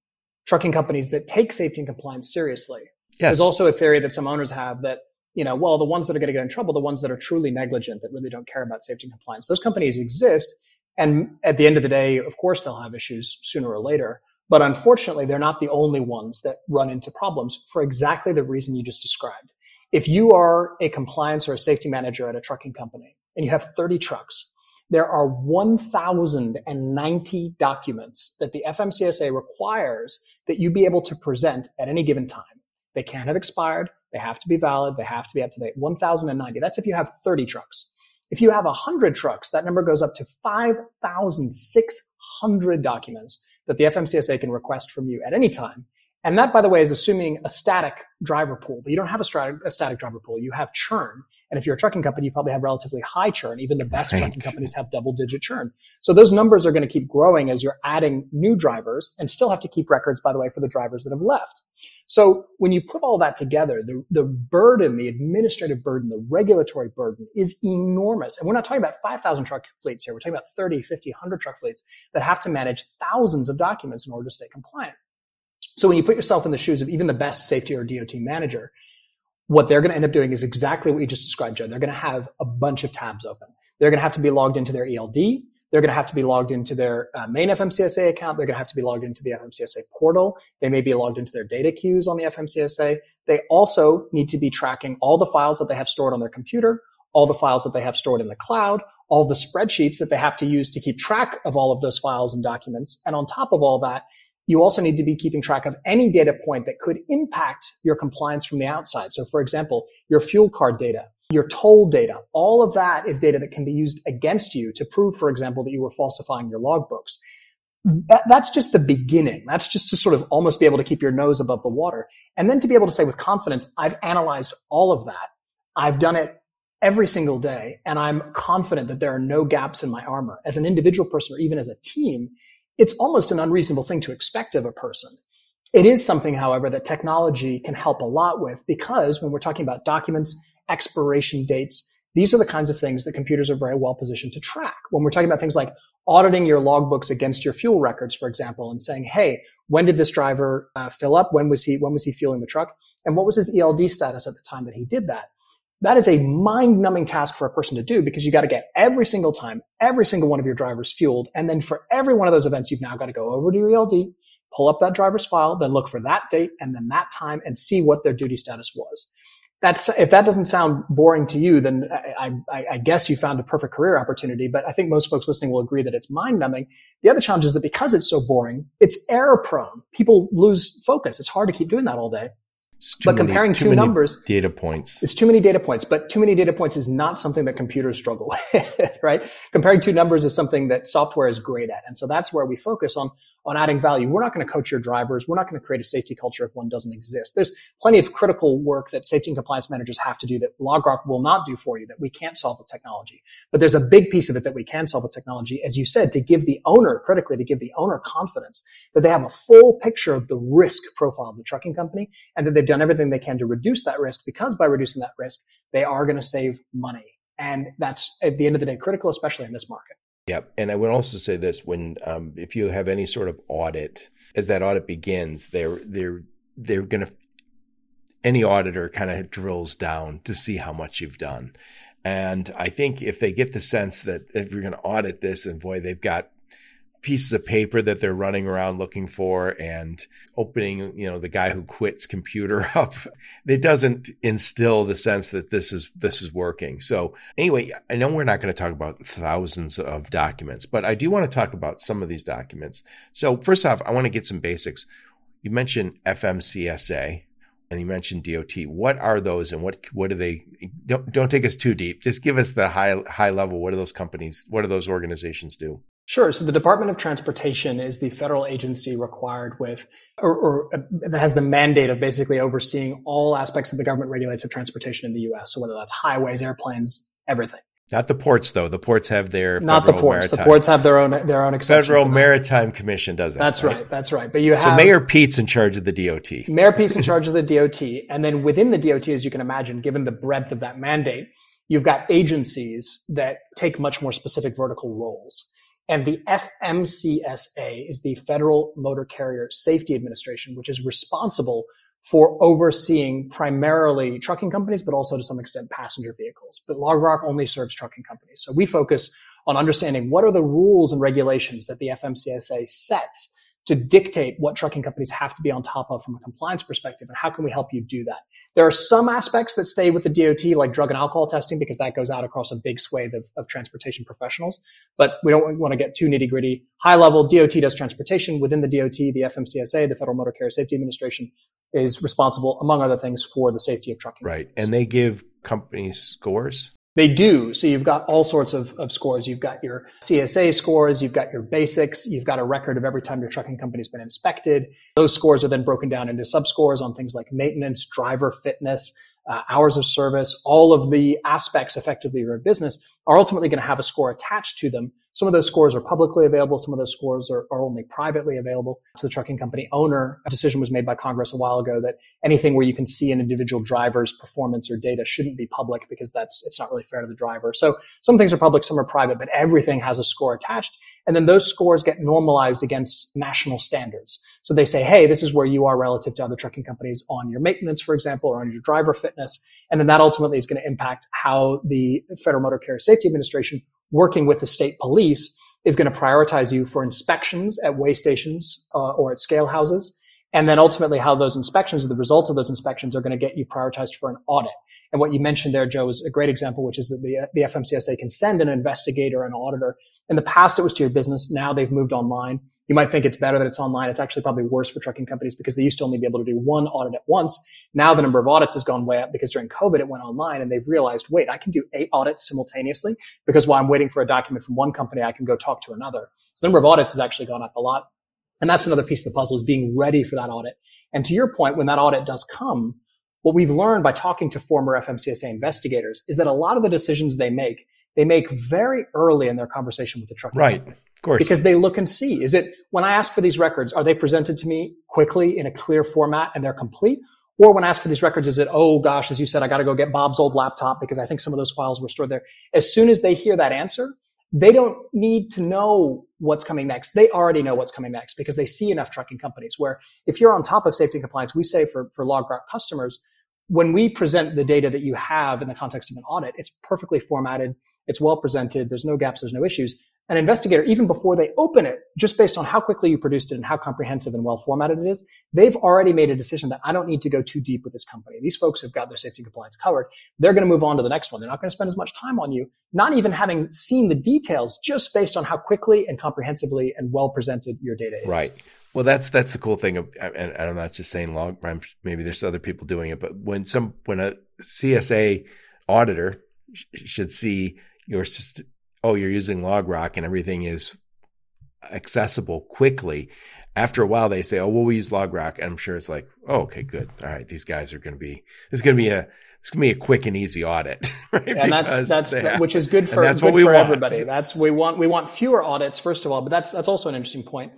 Speaker 3: trucking companies that take safety and compliance seriously. Yes. There's also a theory that some owners have that, you know, well, the ones that are going to get in trouble, the ones that are truly negligent, that really don't care about safety and compliance, those companies exist. And at the end of the day, of course, they'll have issues sooner or later. But unfortunately, they're not the only ones that run into problems for exactly the reason you just described. If you are a compliance or a safety manager at a trucking company and you have 30 trucks, there are 1,090 documents that the FMCSA requires that you be able to present at any given time. They can't have expired. They have to be valid. They have to be up to date. 1,090. That's if you have 30 trucks. If you have 100 trucks, that number goes up to 5,600 documents that the FMCSA can request from you at any time. And that, by the way, is assuming a static driver pool, but you don't have a, static, a static driver pool. You have churn. And if you're a trucking company, you probably have relatively high churn. Even the best right. trucking companies have double digit churn. So those numbers are going to keep growing as you're adding new drivers and still have to keep records, by the way, for the drivers that have left. So when you put all that together, the, the burden, the administrative burden, the regulatory burden is enormous. And we're not talking about 5,000 truck fleets here. We're talking about 30, 50, 100 truck fleets that have to manage thousands of documents in order to stay compliant. So when you put yourself in the shoes of even the best safety or DOT manager, what they're going to end up doing is exactly what you just described, Joe. They're going to have a bunch of tabs open. They're going to have to be logged into their ELD. They're going to have to be logged into their uh, main FMCSA account. They're going to have to be logged into the FMCSA portal. They may be logged into their data queues on the FMCSA. They also need to be tracking all the files that they have stored on their computer, all the files that they have stored in the cloud, all the spreadsheets that they have to use to keep track of all of those files and documents. And on top of all that, you also need to be keeping track of any data point that could impact your compliance from the outside. So for example, your fuel card data, your toll data, all of that is data that can be used against you to prove, for example, that you were falsifying your logbooks. That, that's just the beginning. That's just to sort of almost be able to keep your nose above the water. And then to be able to say with confidence, I've analyzed all of that. I've done it every single day. And I'm confident that there are no gaps in my armor as an individual person or even as a team it's almost an unreasonable thing to expect of a person. It is something, however, that technology can help a lot with because when we're talking about documents, expiration dates, These are the kinds of things that computers are very well positioned to track. When we're talking about things like auditing your logbooks against your fuel records, for example, and saying, "Hey, when did this driver uh, fill up? When was he when was he fueling the truck? And what was his ELD status at the time that he did that?" That is a mind-numbing task for a person to do because you got to get every single time, every single one of your drivers fueled, and then for every one of those events, you've now got to go over to your ELD, pull up that driver's file, then look for that date and then that time, and see what their duty status was that's if that doesn't sound boring to you, then I, I, I, guess you found a perfect career opportunity. But I think most folks listening will agree that it's mind numbing. The other challenge is that because it's so boring, it's error prone. People lose focus. It's hard to keep doing that all day but many, comparing two numbers
Speaker 2: data points.
Speaker 3: It's too many data points but too many data points is not something that computers struggle with right? Comparing two numbers is something that software is great at and so that's where we focus on on adding value. We're not going to coach your drivers. We're not going to create a safety culture if one doesn't exist. There's plenty of critical work that safety and compliance managers have to do that LogRock will not do for you that we can't solve with technology. But there's a big piece of it that we can solve with technology as you said to give the owner critically to give the owner confidence that they have a full picture of the risk profile of the trucking company and that they've done everything they can to reduce that risk because by reducing that risk, they are going to save money. And that's at the end of the day critical, especially in this market.
Speaker 2: Yep. And I would also say this when, um, if you have any sort of audit, as that audit begins, they're, they're, they're going to, any auditor kind of drills down to see how much you've done. And I think if they get the sense that if you're going to audit this and boy, they've got pieces of paper that they're running around looking for and opening, you know, the guy who quits computer up. It doesn't instill the sense that this is this is working. So anyway, I know we're not going to talk about thousands of documents, but I do want to talk about some of these documents. So first off, I want to get some basics. You mentioned FMCSA and you mentioned DOT. What are those and what what do they don't don't take us too deep. Just give us the high high level. What do those companies, what do those organizations do?
Speaker 3: Sure. So the Department of Transportation is the federal agency required with, or, or uh, that has the mandate of basically overseeing all aspects of the government regulates of transportation in the U.S. So whether that's highways, airplanes, everything.
Speaker 2: Not the ports, though. The ports have their own.
Speaker 3: not the ports.
Speaker 2: Maritime.
Speaker 3: The ports have their own their own exception.
Speaker 2: Federal Maritime Commission does that.
Speaker 3: That's
Speaker 2: right?
Speaker 3: right. That's right. But you have
Speaker 2: so Mayor Pete's in charge of the DOT.
Speaker 3: Mayor Pete's in charge of the DOT, and then within the DOT, as you can imagine, given the breadth of that mandate, you've got agencies that take much more specific vertical roles. And the FMCSA is the Federal Motor Carrier Safety Administration, which is responsible for overseeing primarily trucking companies, but also to some extent passenger vehicles. But LogRock only serves trucking companies. So we focus on understanding what are the rules and regulations that the FMCSA sets to dictate what trucking companies have to be on top of from a compliance perspective and how can we help you do that? There are some aspects that stay with the DOT like drug and alcohol testing because that goes out across a big swathe of, of transportation professionals. But we don't want to get too nitty gritty high level DOT does transportation. Within the DOT the FMCSA the federal motor carrier safety administration is responsible among other things for the safety of trucking.
Speaker 2: Right. Companies. and they give companies scores
Speaker 3: they do. So you've got all sorts of, of scores. You've got your CSA scores, you've got your basics, you've got a record of every time your trucking company's been inspected. Those scores are then broken down into subscores on things like maintenance, driver fitness, uh, hours of service, all of the aspects effectively of your business are ultimately going to have a score attached to them some of those scores are publicly available. Some of those scores are, are, only privately available to the trucking company owner. A decision was made by Congress a while ago that anything where you can see an individual driver's performance or data shouldn't be public because that's, it's not really fair to the driver. So some things are public, some are private, but everything has a score attached. And then those scores get normalized against national standards. So they say, hey, this is where you are relative to other trucking companies on your maintenance, for example, or on your driver fitness. And then that ultimately is going to impact how the Federal Motor Carrier Safety Administration working with the state police is going to prioritize you for inspections at weigh stations uh, or at scale houses. And then ultimately how those inspections or the results of those inspections are going to get you prioritized for an audit. And what you mentioned there, Joe, is a great example, which is that the, the FMCSA can send an investigator, an auditor. In the past, it was to your business. Now they've moved online. You might think it's better that it's online. It's actually probably worse for trucking companies because they used to only be able to do one audit at once. Now the number of audits has gone way up because during COVID it went online and they've realized, wait, I can do eight audits simultaneously because while I'm waiting for a document from one company, I can go talk to another. So the number of audits has actually gone up a lot. And that's another piece of the puzzle is being ready for that audit. And to your point, when that audit does come, what we've learned by talking to former FMCSA investigators is that a lot of the decisions they make, they make very early in their conversation with the truck.
Speaker 2: Right. Company course.
Speaker 3: Because they look and see. Is it when I ask for these records, are they presented to me quickly in a clear format and they're complete? Or when I ask for these records, is it, oh gosh, as you said, I got to go get Bob's old laptop because I think some of those files were stored there. As soon as they hear that answer, they don't need to know what's coming next. They already know what's coming next because they see enough trucking companies where if you're on top of safety and compliance, we say for, for LogRock customers, when we present the data that you have in the context of an audit, it's perfectly formatted. It's well presented. There's no gaps. There's no issues an investigator, even before they open it, just based on how quickly you produced it and how comprehensive and well formatted it is, they've already made a decision that I don't need to go too deep with this company. These folks have got their safety and compliance covered. They're going to move on to the next one. They're not going to spend as much time on you, not even having seen the details, just based on how quickly and comprehensively and well presented your data is.
Speaker 2: Right. Well, that's that's the cool thing, and I'm not just saying log. Maybe there's other people doing it, but when some when a CSA auditor should see your system, oh, you're using LogRock and everything is accessible quickly. After a while, they say, oh, well, we use LogRock. And I'm sure it's like, oh, okay, good. All right. These guys are going to be, this is going to be a, it's going to be a quick and easy audit, right?
Speaker 3: And that's, that's, have, which is good for, that's good what we for want. everybody. That's, we want, we want fewer audits, first of all, but that's, that's also an interesting point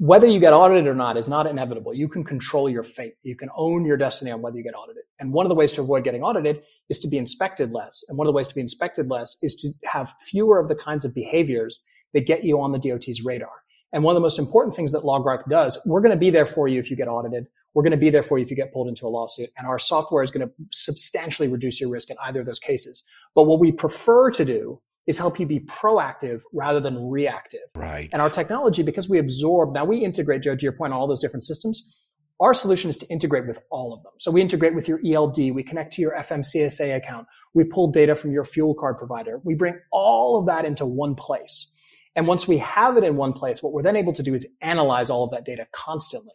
Speaker 3: whether you get audited or not is not inevitable. You can control your fate. You can own your destiny on whether you get audited. And one of the ways to avoid getting audited is to be inspected less. And one of the ways to be inspected less is to have fewer of the kinds of behaviors that get you on the DOT's radar. And one of the most important things that LogRock does, we're going to be there for you if you get audited. We're going to be there for you if you get pulled into a lawsuit. And our software is going to substantially reduce your risk in either of those cases. But what we prefer to do is help you be proactive rather than reactive.
Speaker 2: Right.
Speaker 3: And our technology, because we absorb, now we integrate, Joe, to your point, on all those different systems. Our solution is to integrate with all of them. So we integrate with your ELD, we connect to your FMCSA account, we pull data from your fuel card provider. We bring all of that into one place. And once we have it in one place, what we're then able to do is analyze all of that data constantly.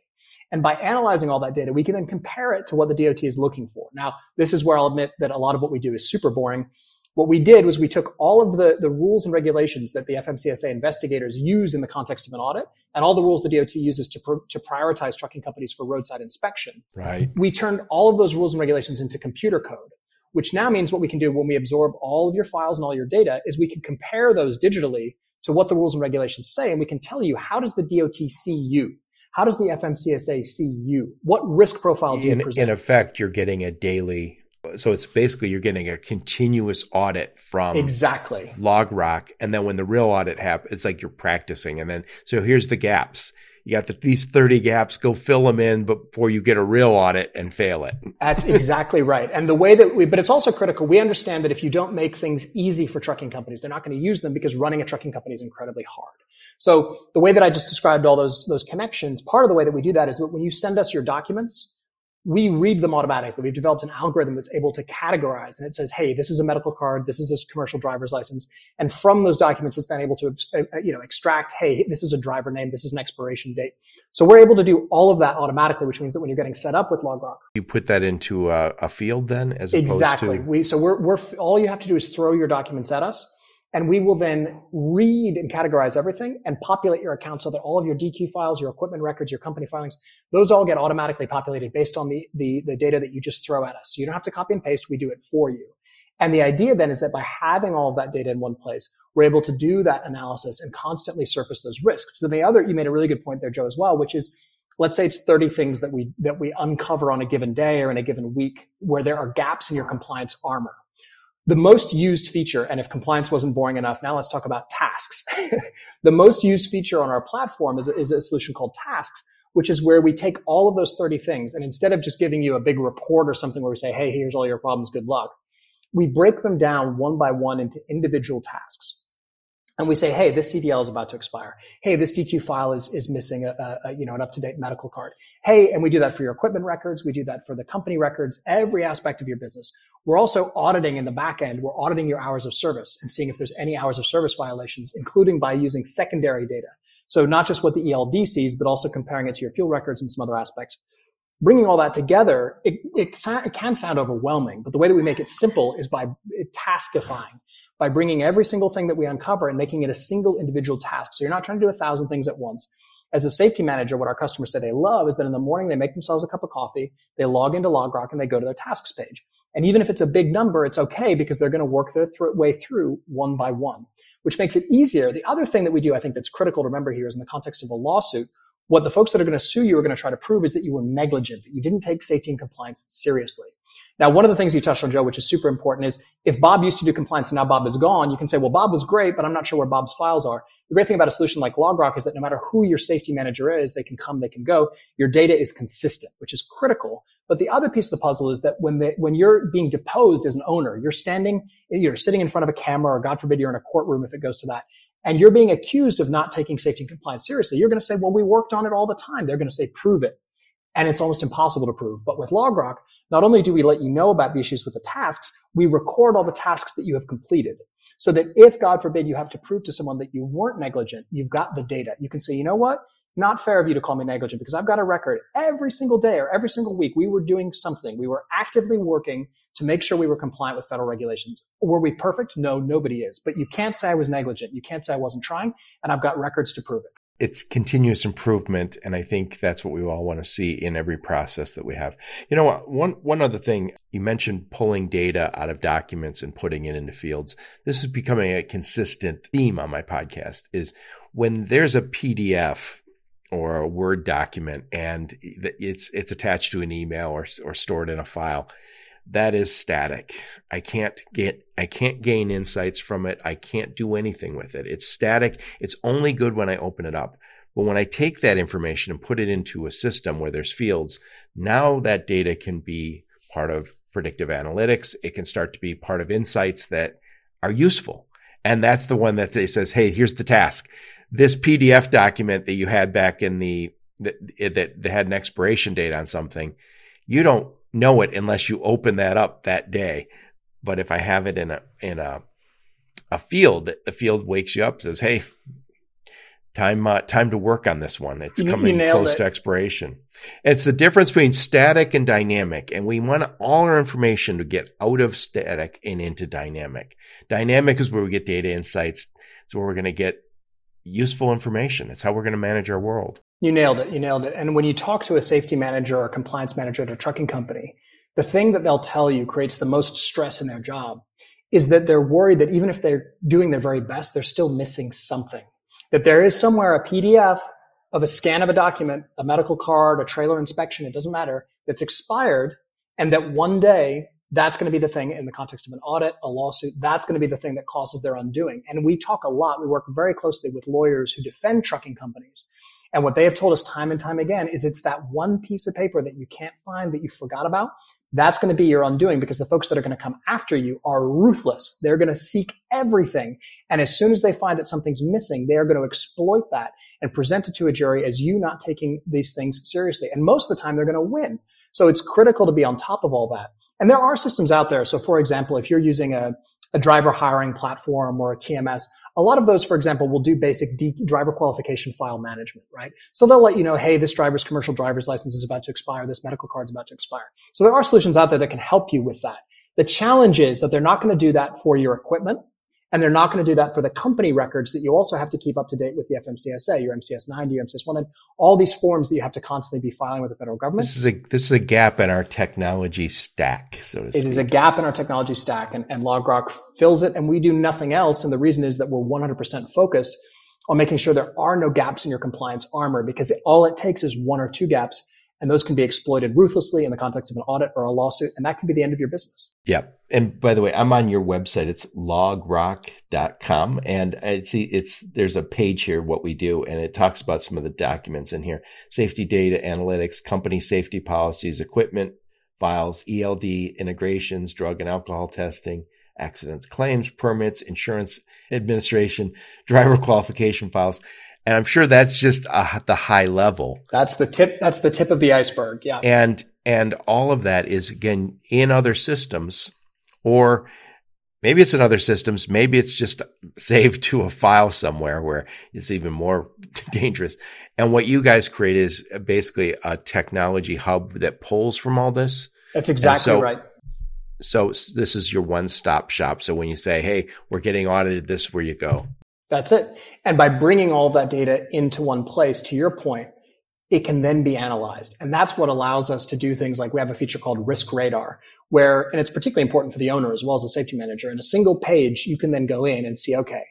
Speaker 3: And by analyzing all that data, we can then compare it to what the DOT is looking for. Now, this is where I'll admit that a lot of what we do is super boring what we did was we took all of the, the rules and regulations that the FMCSA investigators use in the context of an audit and all the rules the DOT uses to, pr- to prioritize trucking companies for roadside inspection.
Speaker 2: Right.
Speaker 3: We turned all of those rules and regulations into computer code, which now means what we can do when we absorb all of your files and all your data is we can compare those digitally to what the rules and regulations say. And we can tell you, how does the DOT see you? How does the FMCSA see you? What risk profile do you
Speaker 2: in,
Speaker 3: present?
Speaker 2: In effect, you're getting a daily so it's basically you're getting a continuous audit from
Speaker 3: exactly
Speaker 2: LogRock, and then when the real audit happens, it's like you're practicing. And then so here's the gaps. You got the, these 30 gaps, go fill them in before you get a real audit and fail it.
Speaker 3: That's exactly right. And the way that we, but it's also critical. We understand that if you don't make things easy for trucking companies, they're not going to use them because running a trucking company is incredibly hard. So the way that I just described all those, those connections, part of the way that we do that is that when you send us your documents, we read them automatically. We've developed an algorithm that's able to categorize and it says, Hey, this is a medical card. This is a commercial driver's license. And from those documents, it's then able to, uh, uh, you know, extract, Hey, this is a driver name. This is an expiration date. So we're able to do all of that automatically, which means that when you're getting set up with LogRock,
Speaker 2: you put that into a, a field then as
Speaker 3: exactly.
Speaker 2: opposed
Speaker 3: to. We, so we're, we're, all you have to do is throw your documents at us and we will then read and categorize everything and populate your account so that all of your DQ files, your equipment records, your company filings, those all get automatically populated based on the, the, the data that you just throw at us. So you don't have to copy and paste. We do it for you. And the idea then is that by having all of that data in one place, we're able to do that analysis and constantly surface those risks. So the other, you made a really good point there, Joe, as well, which is let's say it's 30 things that we that we uncover on a given day or in a given week where there are gaps in your compliance armor the most used feature, and if compliance wasn't boring enough, now let's talk about tasks. the most used feature on our platform is, is a solution called tasks, which is where we take all of those 30 things and instead of just giving you a big report or something where we say, Hey, here's all your problems. Good luck. We break them down one by one into individual tasks and we say, hey, this CDL is about to expire. Hey, this DQ file is, is missing a, a you know, an up-to-date medical card. Hey, and we do that for your equipment records. We do that for the company records, every aspect of your business. We're also auditing in the back end. We're auditing your hours of service and seeing if there's any hours of service violations, including by using secondary data. So not just what the ELD sees, but also comparing it to your fuel records and some other aspects. Bringing all that together, it, it, it can sound overwhelming, but the way that we make it simple is by taskifying by bringing every single thing that we uncover and making it a single individual task. So you're not trying to do a thousand things at once. As a safety manager, what our customers say they love is that in the morning they make themselves a cup of coffee, they log into LogRock and they go to their tasks page. And even if it's a big number, it's okay because they're going to work their th- way through one by one, which makes it easier. The other thing that we do, I think that's critical to remember here is in the context of a lawsuit, what the folks that are going to sue you are going to try to prove is that you were negligent, that you didn't take safety and compliance seriously. Now, one of the things you touched on, Joe, which is super important is if Bob used to do compliance and now Bob is gone, you can say, well, Bob was great, but I'm not sure where Bob's files are. The great thing about a solution like LogRock is that no matter who your safety manager is, they can come, they can go. Your data is consistent, which is critical. But the other piece of the puzzle is that when they, when you're being deposed as an owner, you're standing, you're sitting in front of a camera, or God forbid you're in a courtroom if it goes to that, and you're being accused of not taking safety and compliance seriously. You're going to say, well, we worked on it all the time. They're going to say, prove it. And it's almost impossible to prove. But with LogRock, not only do we let you know about the issues with the tasks, we record all the tasks that you have completed. So that if, God forbid, you have to prove to someone that you weren't negligent, you've got the data. You can say, you know what? Not fair of you to call me negligent because I've got a record every single day or every single week. We were doing something. We were actively working to make sure we were compliant with federal regulations. Were we perfect? No, nobody is. But you can't say I was negligent. You can't say I wasn't trying. And I've got records to prove it
Speaker 2: it's continuous improvement and i think that's what we all want to see in every process that we have. You know one one other thing you mentioned pulling data out of documents and putting it into fields. This is becoming a consistent theme on my podcast is when there's a pdf or a word document and it's it's attached to an email or or stored in a file that is static. I can't get, I can't gain insights from it. I can't do anything with it. It's static. It's only good when I open it up. But when I take that information and put it into a system where there's fields, now that data can be part of predictive analytics. It can start to be part of insights that are useful. And that's the one that they says, Hey, here's the task. This PDF document that you had back in the, that, that, that had an expiration date on something, you don't know it unless you open that up that day. But if I have it in a in a a field, the field wakes you up, says, "Hey, time uh, time to work on this one. It's coming close it. to expiration." It's the difference between static and dynamic, and we want all our information to get out of static and into dynamic. Dynamic is where we get data insights. It's where we're going to get useful information. It's how we're going to manage our world.
Speaker 3: You nailed it. You nailed it. And when you talk to a safety manager or compliance manager at a trucking company, the thing that they'll tell you creates the most stress in their job is that they're worried that even if they're doing their very best, they're still missing something. That there is somewhere a PDF of a scan of a document, a medical card, a trailer inspection, it doesn't matter, that's expired, and that one day that's going to be the thing in the context of an audit, a lawsuit, that's going to be the thing that causes their undoing. And we talk a lot, we work very closely with lawyers who defend trucking companies and what they have told us time and time again is it's that one piece of paper that you can't find that you forgot about. That's going to be your undoing because the folks that are going to come after you are ruthless. They're going to seek everything. And as soon as they find that something's missing, they are going to exploit that and present it to a jury as you not taking these things seriously. And most of the time they're going to win. So it's critical to be on top of all that. And there are systems out there. So for example, if you're using a, a driver hiring platform or a TMS, a lot of those, for example, will do basic driver qualification file management, right? So they'll let you know, hey, this driver's commercial driver's license is about to expire. This medical card's about to expire. So there are solutions out there that can help you with that. The challenge is that they're not going to do that for your equipment. And they're not going to do that for the company records that you also have to keep up to date with the FMCSA, your MCS 90, your MCS 1, all these forms that you have to constantly be filing with the federal government.
Speaker 2: This is a this is a gap in our technology stack, so to
Speaker 3: it
Speaker 2: speak.
Speaker 3: It is a gap in our technology stack, and, and LogRock fills it, and we do nothing else. And the reason is that we're 100% focused on making sure there are no gaps in your compliance armor because it, all it takes is one or two gaps and those can be exploited ruthlessly in the context of an audit or a lawsuit, and that can be the end of your business.
Speaker 2: Yeah. And by the way, I'm on your website. It's logrock.com. And see it's, there's a page here, what we do, and it talks about some of the documents in here. Safety data analytics, company safety policies, equipment files, ELD integrations, drug and alcohol testing, accidents claims, permits, insurance administration, driver qualification files. And I'm sure that's just uh, the high level.
Speaker 3: That's the tip. That's the tip of the iceberg. Yeah.
Speaker 2: And, and all of that is again in other systems or maybe it's in other systems. Maybe it's just saved to a file somewhere where it's even more dangerous. And what you guys create is basically a technology hub that pulls from all this.
Speaker 3: That's exactly so, right.
Speaker 2: So this is your one stop shop. So when you say, Hey, we're getting audited, this is where you go.
Speaker 3: That's it. And by bringing all that data into one place, to your point, it can then be analyzed. And that's what allows us to do things like we have a feature called Risk Radar, where, and it's particularly important for the owner as well as the safety manager. In a single page, you can then go in and see, okay,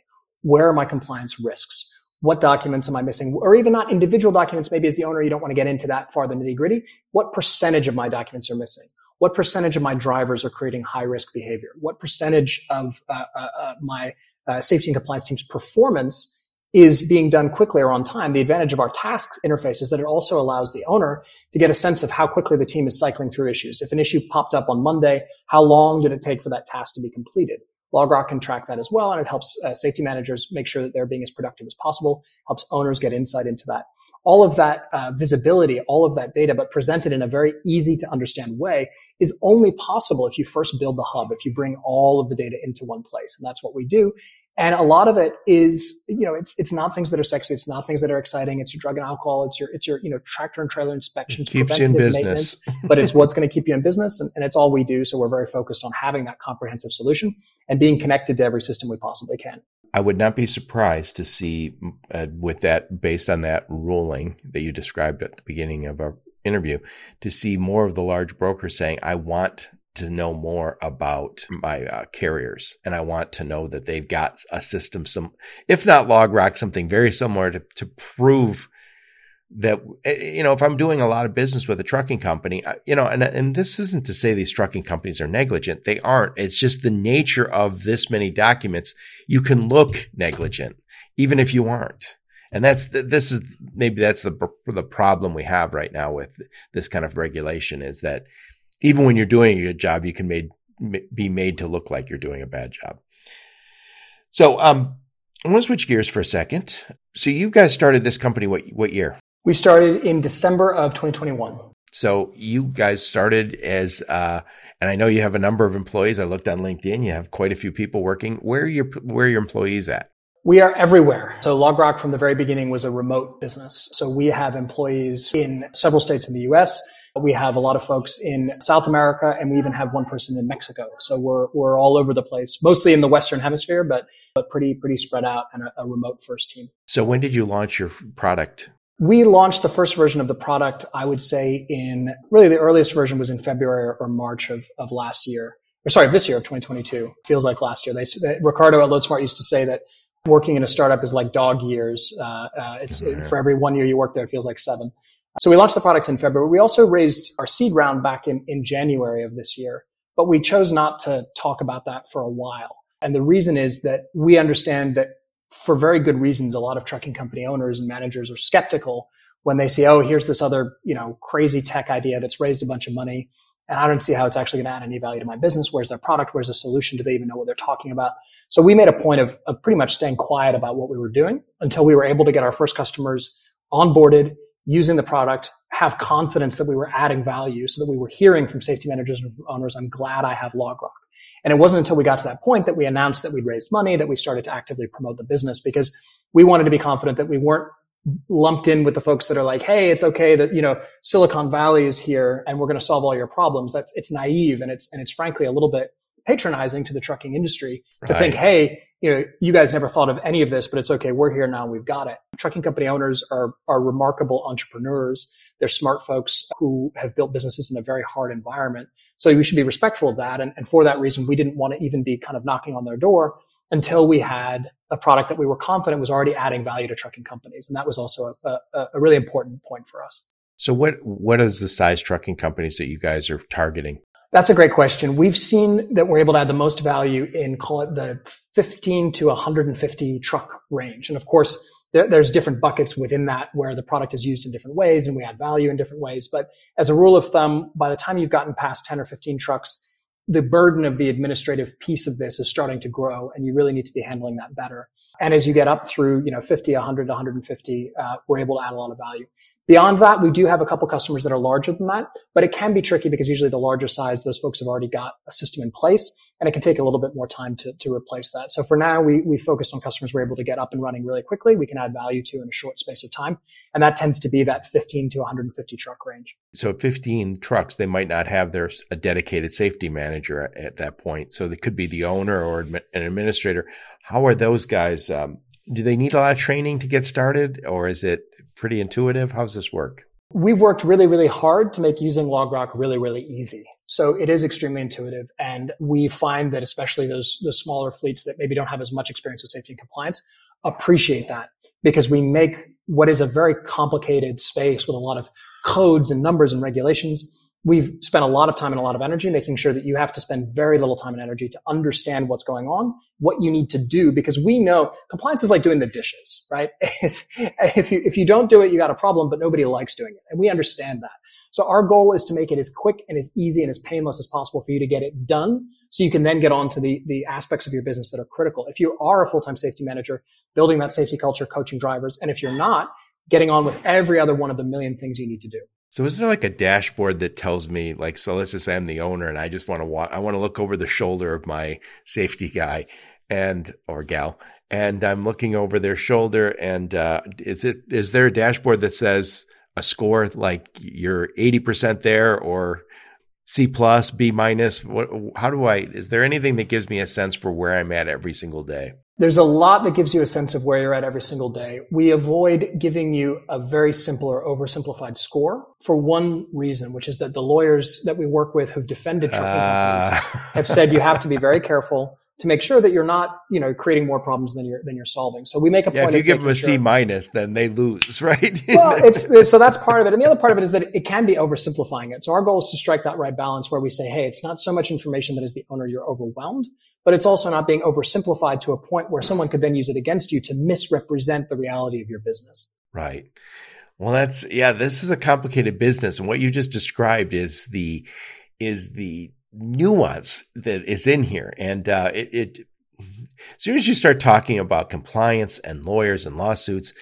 Speaker 3: where are my compliance risks? what documents am I missing? Or even not individual documents. Maybe as the owner, you don't want to get into that far the nitty gritty. What percentage of my documents are missing? What percentage of my drivers are creating high risk behavior? What percentage of uh, uh, uh my uh, safety and compliance team's performance is being done quickly or on time. The advantage of our task interface is that it also allows the owner to get a sense of how quickly the team is cycling through issues. If an issue popped up on Monday, how long did it take for that task to be completed? LogRock can track that as well, and it helps uh, safety managers make sure that they're being as productive as possible, helps owners get insight into that. All of that uh, visibility, all of that data, but presented in a very easy to understand way is only possible if you first build the hub, if you bring all of the data into one place. And that's what we do. And a lot of it is, you know, it's it's not things that are sexy. It's not things that are exciting. It's your drug and alcohol. It's your it's your you know tractor and trailer inspections,
Speaker 2: it keeps you in business.
Speaker 3: but it's what's going to keep you in business, and, and it's all we do. So we're very focused on having that comprehensive solution and being connected to every system we possibly can.
Speaker 2: I would not be surprised to see, uh, with that, based on that ruling that you described at the beginning of our interview, to see more of the large brokers saying, "I want to know more about my uh, carriers and I want to know that they've got a system, some, if not LogRock, something very similar to, to prove that, eh, you know, if I'm doing a lot of business with a trucking company, you know, and, and this isn't to say these trucking companies are negligent. They aren't. It's just the nature of this many documents. You can look negligent, even if you aren't. And that's the, this is maybe that's the the problem we have right now with this kind of regulation is that even when you're doing a good job, you can made, be made to look like you're doing a bad job. So, um, I want to switch gears for a second. So, you guys started this company what what year?
Speaker 3: We started in December of 2021.
Speaker 2: So, you guys started as, uh, and I know you have a number of employees. I looked on LinkedIn. You have quite a few people working. Where are your where are your employees at?
Speaker 3: We are everywhere. So LogRock from the very beginning was a remote business. So we have employees in several states in the US. We have a lot of folks in South America and we even have one person in Mexico. So we're, we're all over the place, mostly in the Western hemisphere, but, but pretty, pretty spread out and a, a remote first team.
Speaker 2: So when did you launch your product?
Speaker 3: We launched the first version of the product, I would say in really the earliest version was in February or March of, of last year. Or sorry, this year of 2022. Feels like last year. They, they Ricardo at Loadsmart used to say that working in a startup is like dog years. Uh, uh, it's it, for every one year you work there, it feels like seven. So we launched the product in February. We also raised our seed round back in, in January of this year, but we chose not to talk about that for a while. And the reason is that we understand that for very good reasons, a lot of trucking company owners and managers are skeptical when they see, oh, here's this other, you know, crazy tech idea that's raised a bunch of money. And I don't see how it's actually going to add any value to my business. Where's their product? Where's the solution? Do they even know what they're talking about? So we made a point of, of pretty much staying quiet about what we were doing until we were able to get our first customers onboarded using the product, have confidence that we were adding value so that we were hearing from safety managers and owners, I'm glad I have LogRock. And it wasn't until we got to that point that we announced that we'd raised money, that we started to actively promote the business because we wanted to be confident that we weren't lumped in with the folks that are like, Hey, it's okay that, you know, Silicon Valley is here and we're going to solve all your problems. That's, it's naive and it's, and it's frankly a little bit patronizing to the trucking industry to right. think, Hey, you know, you guys never thought of any of this, but it's okay. We're here now. We've got it. Trucking company owners are, are remarkable entrepreneurs. They're smart folks who have built businesses in a very hard environment. So we should be respectful of that. And, and for that reason, we didn't want to even be kind of knocking on their door until we had a product that we were confident was already adding value to trucking companies. And that was also a, a, a really important point for us.
Speaker 2: So what, what is the size trucking companies that you guys are targeting?
Speaker 3: That's a great question. We've seen that we're able to add the most value in call it the 15 to 150 truck range. And of course, there, there's different buckets within that where the product is used in different ways and we add value in different ways. But as a rule of thumb, by the time you've gotten past 10 or 15 trucks, the burden of the administrative piece of this is starting to grow and you really need to be handling that better. And as you get up through, you know, 50, 100, 150, uh, we're able to add a lot of value. Beyond that, we do have a couple customers that are larger than that, but it can be tricky because usually the larger size, those folks have already got a system in place and it can take a little bit more time to, to replace that. So for now, we, we focused on customers we're able to get up and running really quickly. We can add value to in a short space of time. And that tends to be that 15 to 150 truck range.
Speaker 2: So 15 trucks, they might not have their a dedicated safety manager at, at that point. So they could be the owner or an administrator. How are those guys? Um, do they need a lot of training to get started or is it pretty intuitive? How's this work?
Speaker 3: We've worked really, really hard to make using LogRock really, really easy. So it is extremely intuitive. And we find that especially those, those smaller fleets that maybe don't have as much experience with safety and compliance appreciate that because we make what is a very complicated space with a lot of codes and numbers and regulations. We've spent a lot of time and a lot of energy making sure that you have to spend very little time and energy to understand what's going on, what you need to do, because we know compliance is like doing the dishes, right? if you, if you don't do it, you got a problem, but nobody likes doing it. And we understand that. So our goal is to make it as quick and as easy and as painless as possible for you to get it done. So you can then get on to the, the aspects of your business that are critical. If you are a full-time safety manager, building that safety culture, coaching drivers. And if you're not, getting on with every other one of the million things you need to do.
Speaker 2: So is there like a dashboard that tells me like, so let's just say I'm the owner and I just want to walk, I want to look over the shoulder of my safety guy and, or gal, and I'm looking over their shoulder and, uh, is it, is there a dashboard that says, a score like you're 80% there or C plus, B minus? What, how do I, is there anything that gives me a sense for where I'm at every single day?
Speaker 3: There's a lot that gives you a sense of where you're at every single day. We avoid giving you a very simple or oversimplified score for one reason, which is that the lawyers that we work with who've defended trucking uh. companies have said you have to be very careful to make sure that you're not, you know, creating more problems than you're than you're solving. So we make a
Speaker 2: yeah,
Speaker 3: point.
Speaker 2: If you give them a
Speaker 3: sure.
Speaker 2: C minus, then they lose, right?
Speaker 3: well, it's so that's part of it, and the other part of it is that it can be oversimplifying it. So our goal is to strike that right balance where we say, hey, it's not so much information that as the owner you're overwhelmed, but it's also not being oversimplified to a point where someone could then use it against you to misrepresent the reality of your business.
Speaker 2: Right. Well, that's yeah. This is a complicated business, and what you just described is the is the nuance that is in here. And uh, it, it, as soon as you start talking about compliance and lawyers and lawsuits,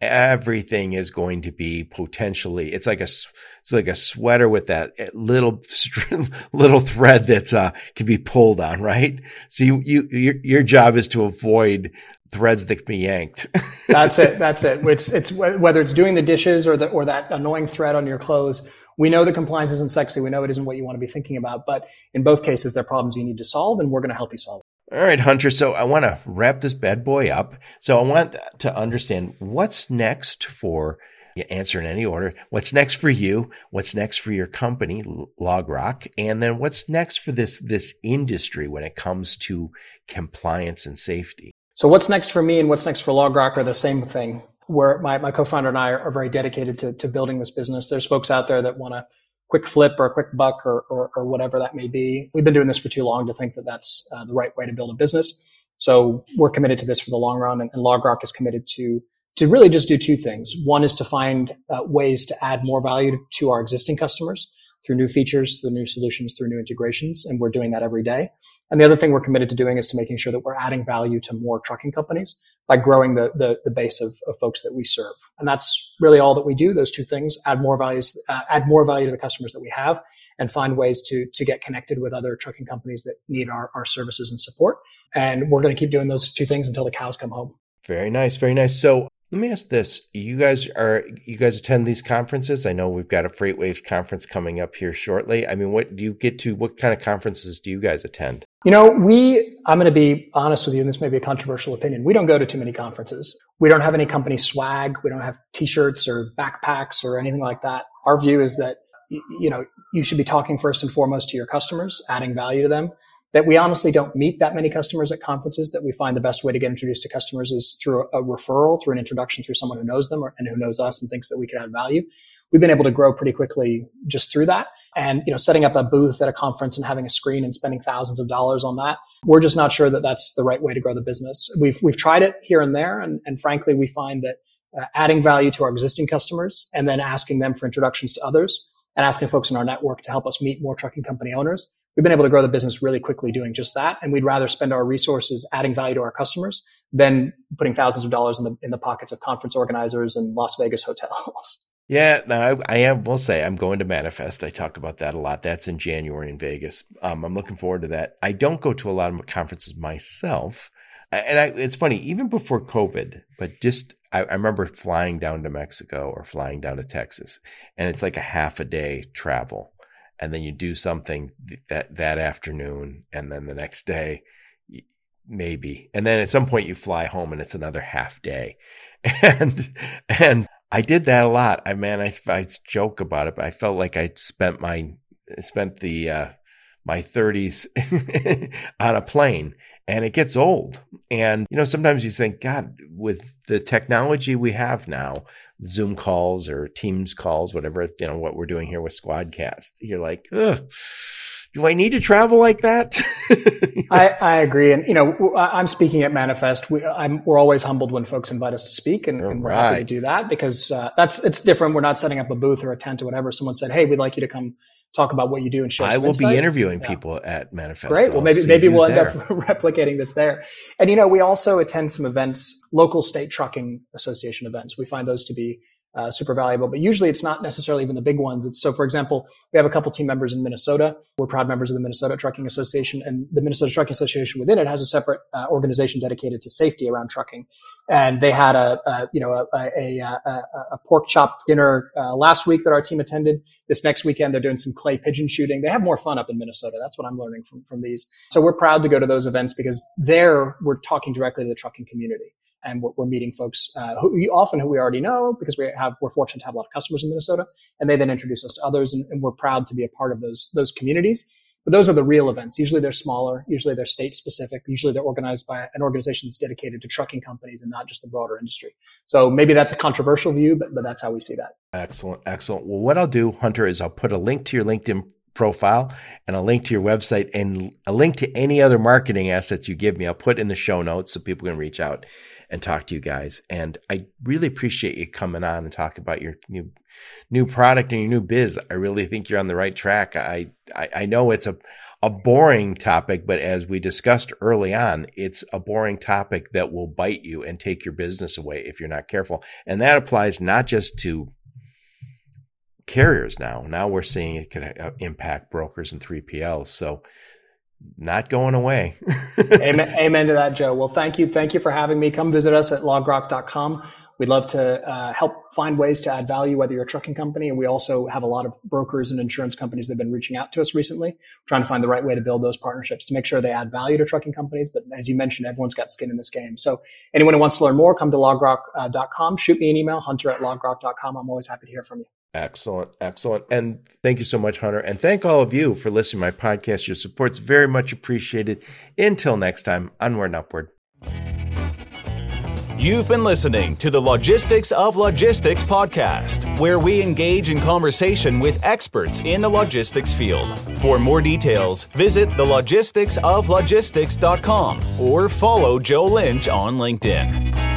Speaker 2: everything is going to be potentially. It's like a it's like a sweater with that little little thread that's uh, can be pulled on, right? So you you your, your job is to avoid threads that can be yanked.
Speaker 3: that's it. That's it. It's it's whether it's doing the dishes or the or that annoying thread on your clothes we know that compliance isn't sexy. We know it isn't what you want to be thinking about, but in both cases, they're problems you need to solve, and we're going to help you solve.
Speaker 2: All right, Hunter. So I want to wrap this bad boy up. So I want to understand what's next for you answer in any order. What's next for you? What's next for your company, LogRock? And then what's next for this, this industry when it comes to compliance and safety?
Speaker 3: So what's next for me and what's next for LogRock are the same thing where my, my co-founder and I are, very dedicated to, to building this business. There's folks out there that want a quick flip or a quick buck or, or, or, whatever that may be. We've been doing this for too long to think that that's uh, the right way to build a business. So we're committed to this for the long run and, and LogRock is committed to to really just do two things. One is to find uh, ways to add more value to our existing customers through new features, through new solutions, through new integrations. And we're doing that every day. And the other thing we're committed to doing is to making sure that we're adding value to more trucking companies by growing the, the, the base of, of, folks that we serve. And that's really all that we do. Those two things, add more values, uh, add more value to the customers that we have and find ways to, to get connected with other trucking companies that need our, our services and support. And we're going to keep doing those two things until the cows come home.
Speaker 2: Very nice. Very nice. So let me ask this: You guys are you guys attend these conferences? I know we've got a FreightWaves conference coming up here shortly. I mean, what do you get to? What kind of conferences do you guys attend?
Speaker 3: You know, we. I'm going to be honest with you, and this may be a controversial opinion. We don't go to too many conferences. We don't have any company swag. We don't have T-shirts or backpacks or anything like that. Our view is that you know you should be talking first and foremost to your customers, adding value to them that we honestly don't meet that many customers at conferences that we find the best way to get introduced to customers is through a, referral through an introduction through someone who knows them or, and who knows us and thinks that we can add value. We've been able to grow pretty quickly just through that. And you know setting up a booth at a conference and having a screen and spending thousands of dollars on that we're just not sure that that's the right way to grow the business. We've we've tried it here and there. And, and frankly we find that uh, adding value to our existing customers and then asking them for introductions to others and asking folks in our network to help us meet more trucking company owners we've been able to grow the business really quickly doing just that. And we'd rather spend our resources adding value to our customers than putting thousands of dollars in the, in the pockets of conference organizers and Las Vegas hotels.
Speaker 2: Yeah, no, I, I. Will say I'm going to Manifest. I talked about that a lot. That's in January in Vegas. Um, I'm looking forward to that. I don't go to a lot of conferences myself, and I, it's funny. Even before COVID, but just I, I remember flying down to Mexico or flying down to Texas, and it's like a half a day travel and then you do something that that afternoon and then the next day maybe. And then at some point you fly home and it's another half day. And and i did that a lot. I man i, I joke about it but i felt like i spent my spent the uh my 30s on a plane and it gets old. And, you know, sometimes you think, God, with the technology we have now, Zoom calls or Teams calls, whatever, you know, what we're doing here with Squadcast, you're like, Ugh, do I need to travel like that?
Speaker 3: I, I, agree. And, you know, I'm speaking at Manifest. We, are always humbled when folks invite us to speak and, and we're right. happy to do that because uh, that's, it's different. We're not setting up a booth or a tent or whatever. Someone said, Hey, we'd like you to come talk about what you do and share.
Speaker 2: I will
Speaker 3: insight.
Speaker 2: be interviewing yeah. people at Manifest.
Speaker 3: Great. Well, maybe maybe we'll there. end up replicating this there. And you know, we also attend some events, local state trucking association events. We find those to be uh, super valuable. But usually it's not necessarily even the big ones. It's so, for example, we have a couple team members in Minnesota. We're proud members of the Minnesota Trucking Association, and the Minnesota Trucking Association within it has a separate uh, organization dedicated to safety around trucking. And they had a, a you know a, a, a, pork chop dinner uh, last week that our team attended. This next weekend they're doing some clay pigeon shooting. They have more fun up in Minnesota. That's what I'm learning from from these. So we're proud to go to those events because there we're talking directly to the trucking community and we're, we're meeting folks uh, who often who we already know because we have we're fortunate to have a lot of customers in Minnesota, and they then introduce us to others, and, and we're proud to be a part of those those communities. But those are the real events. Usually they're smaller. Usually they're state specific. Usually they're organized by an organization that's dedicated to trucking companies and not just the broader industry. So maybe that's a controversial view, but, but that's how we see that.
Speaker 2: Excellent. Excellent. Well, what I'll do, Hunter, is I'll put a link to your LinkedIn profile and a link to your website and a link to any other marketing assets you give me. I'll put in the show notes so people can reach out and talk to you guys. And I really appreciate you coming on and talk about your new new product and your new biz. I really think you're on the right track. I I, I know it's a a boring topic, but as we discussed early on, it's a boring topic that will bite you and take your business away if you're not careful. And that applies not just to carriers now. Now we're seeing it can uh, impact brokers and 3PLs. So not going away.
Speaker 3: amen, amen to that, Joe. Well, thank you. Thank you for having me. Come visit us at logrock.com. We'd love to uh, help find ways to add value, whether you're a trucking company. And we also have a lot of brokers and insurance companies that have been reaching out to us recently, trying to find the right way to build those partnerships to make sure they add value to trucking companies. But as you mentioned, everyone's got skin in this game. So anyone who wants to learn more, come to logrock.com, shoot me an email, hunter at logrock.com. I'm always happy to hear from you.
Speaker 2: Excellent. Excellent. And thank you so much, Hunter. And thank all of you for listening to my podcast. Your support's very much appreciated. Until next time, onward and upward.
Speaker 1: You've been listening to the Logistics of Logistics podcast, where we engage in conversation with experts in the logistics field. For more details, visit thelogisticsoflogistics.com or follow Joe Lynch on LinkedIn.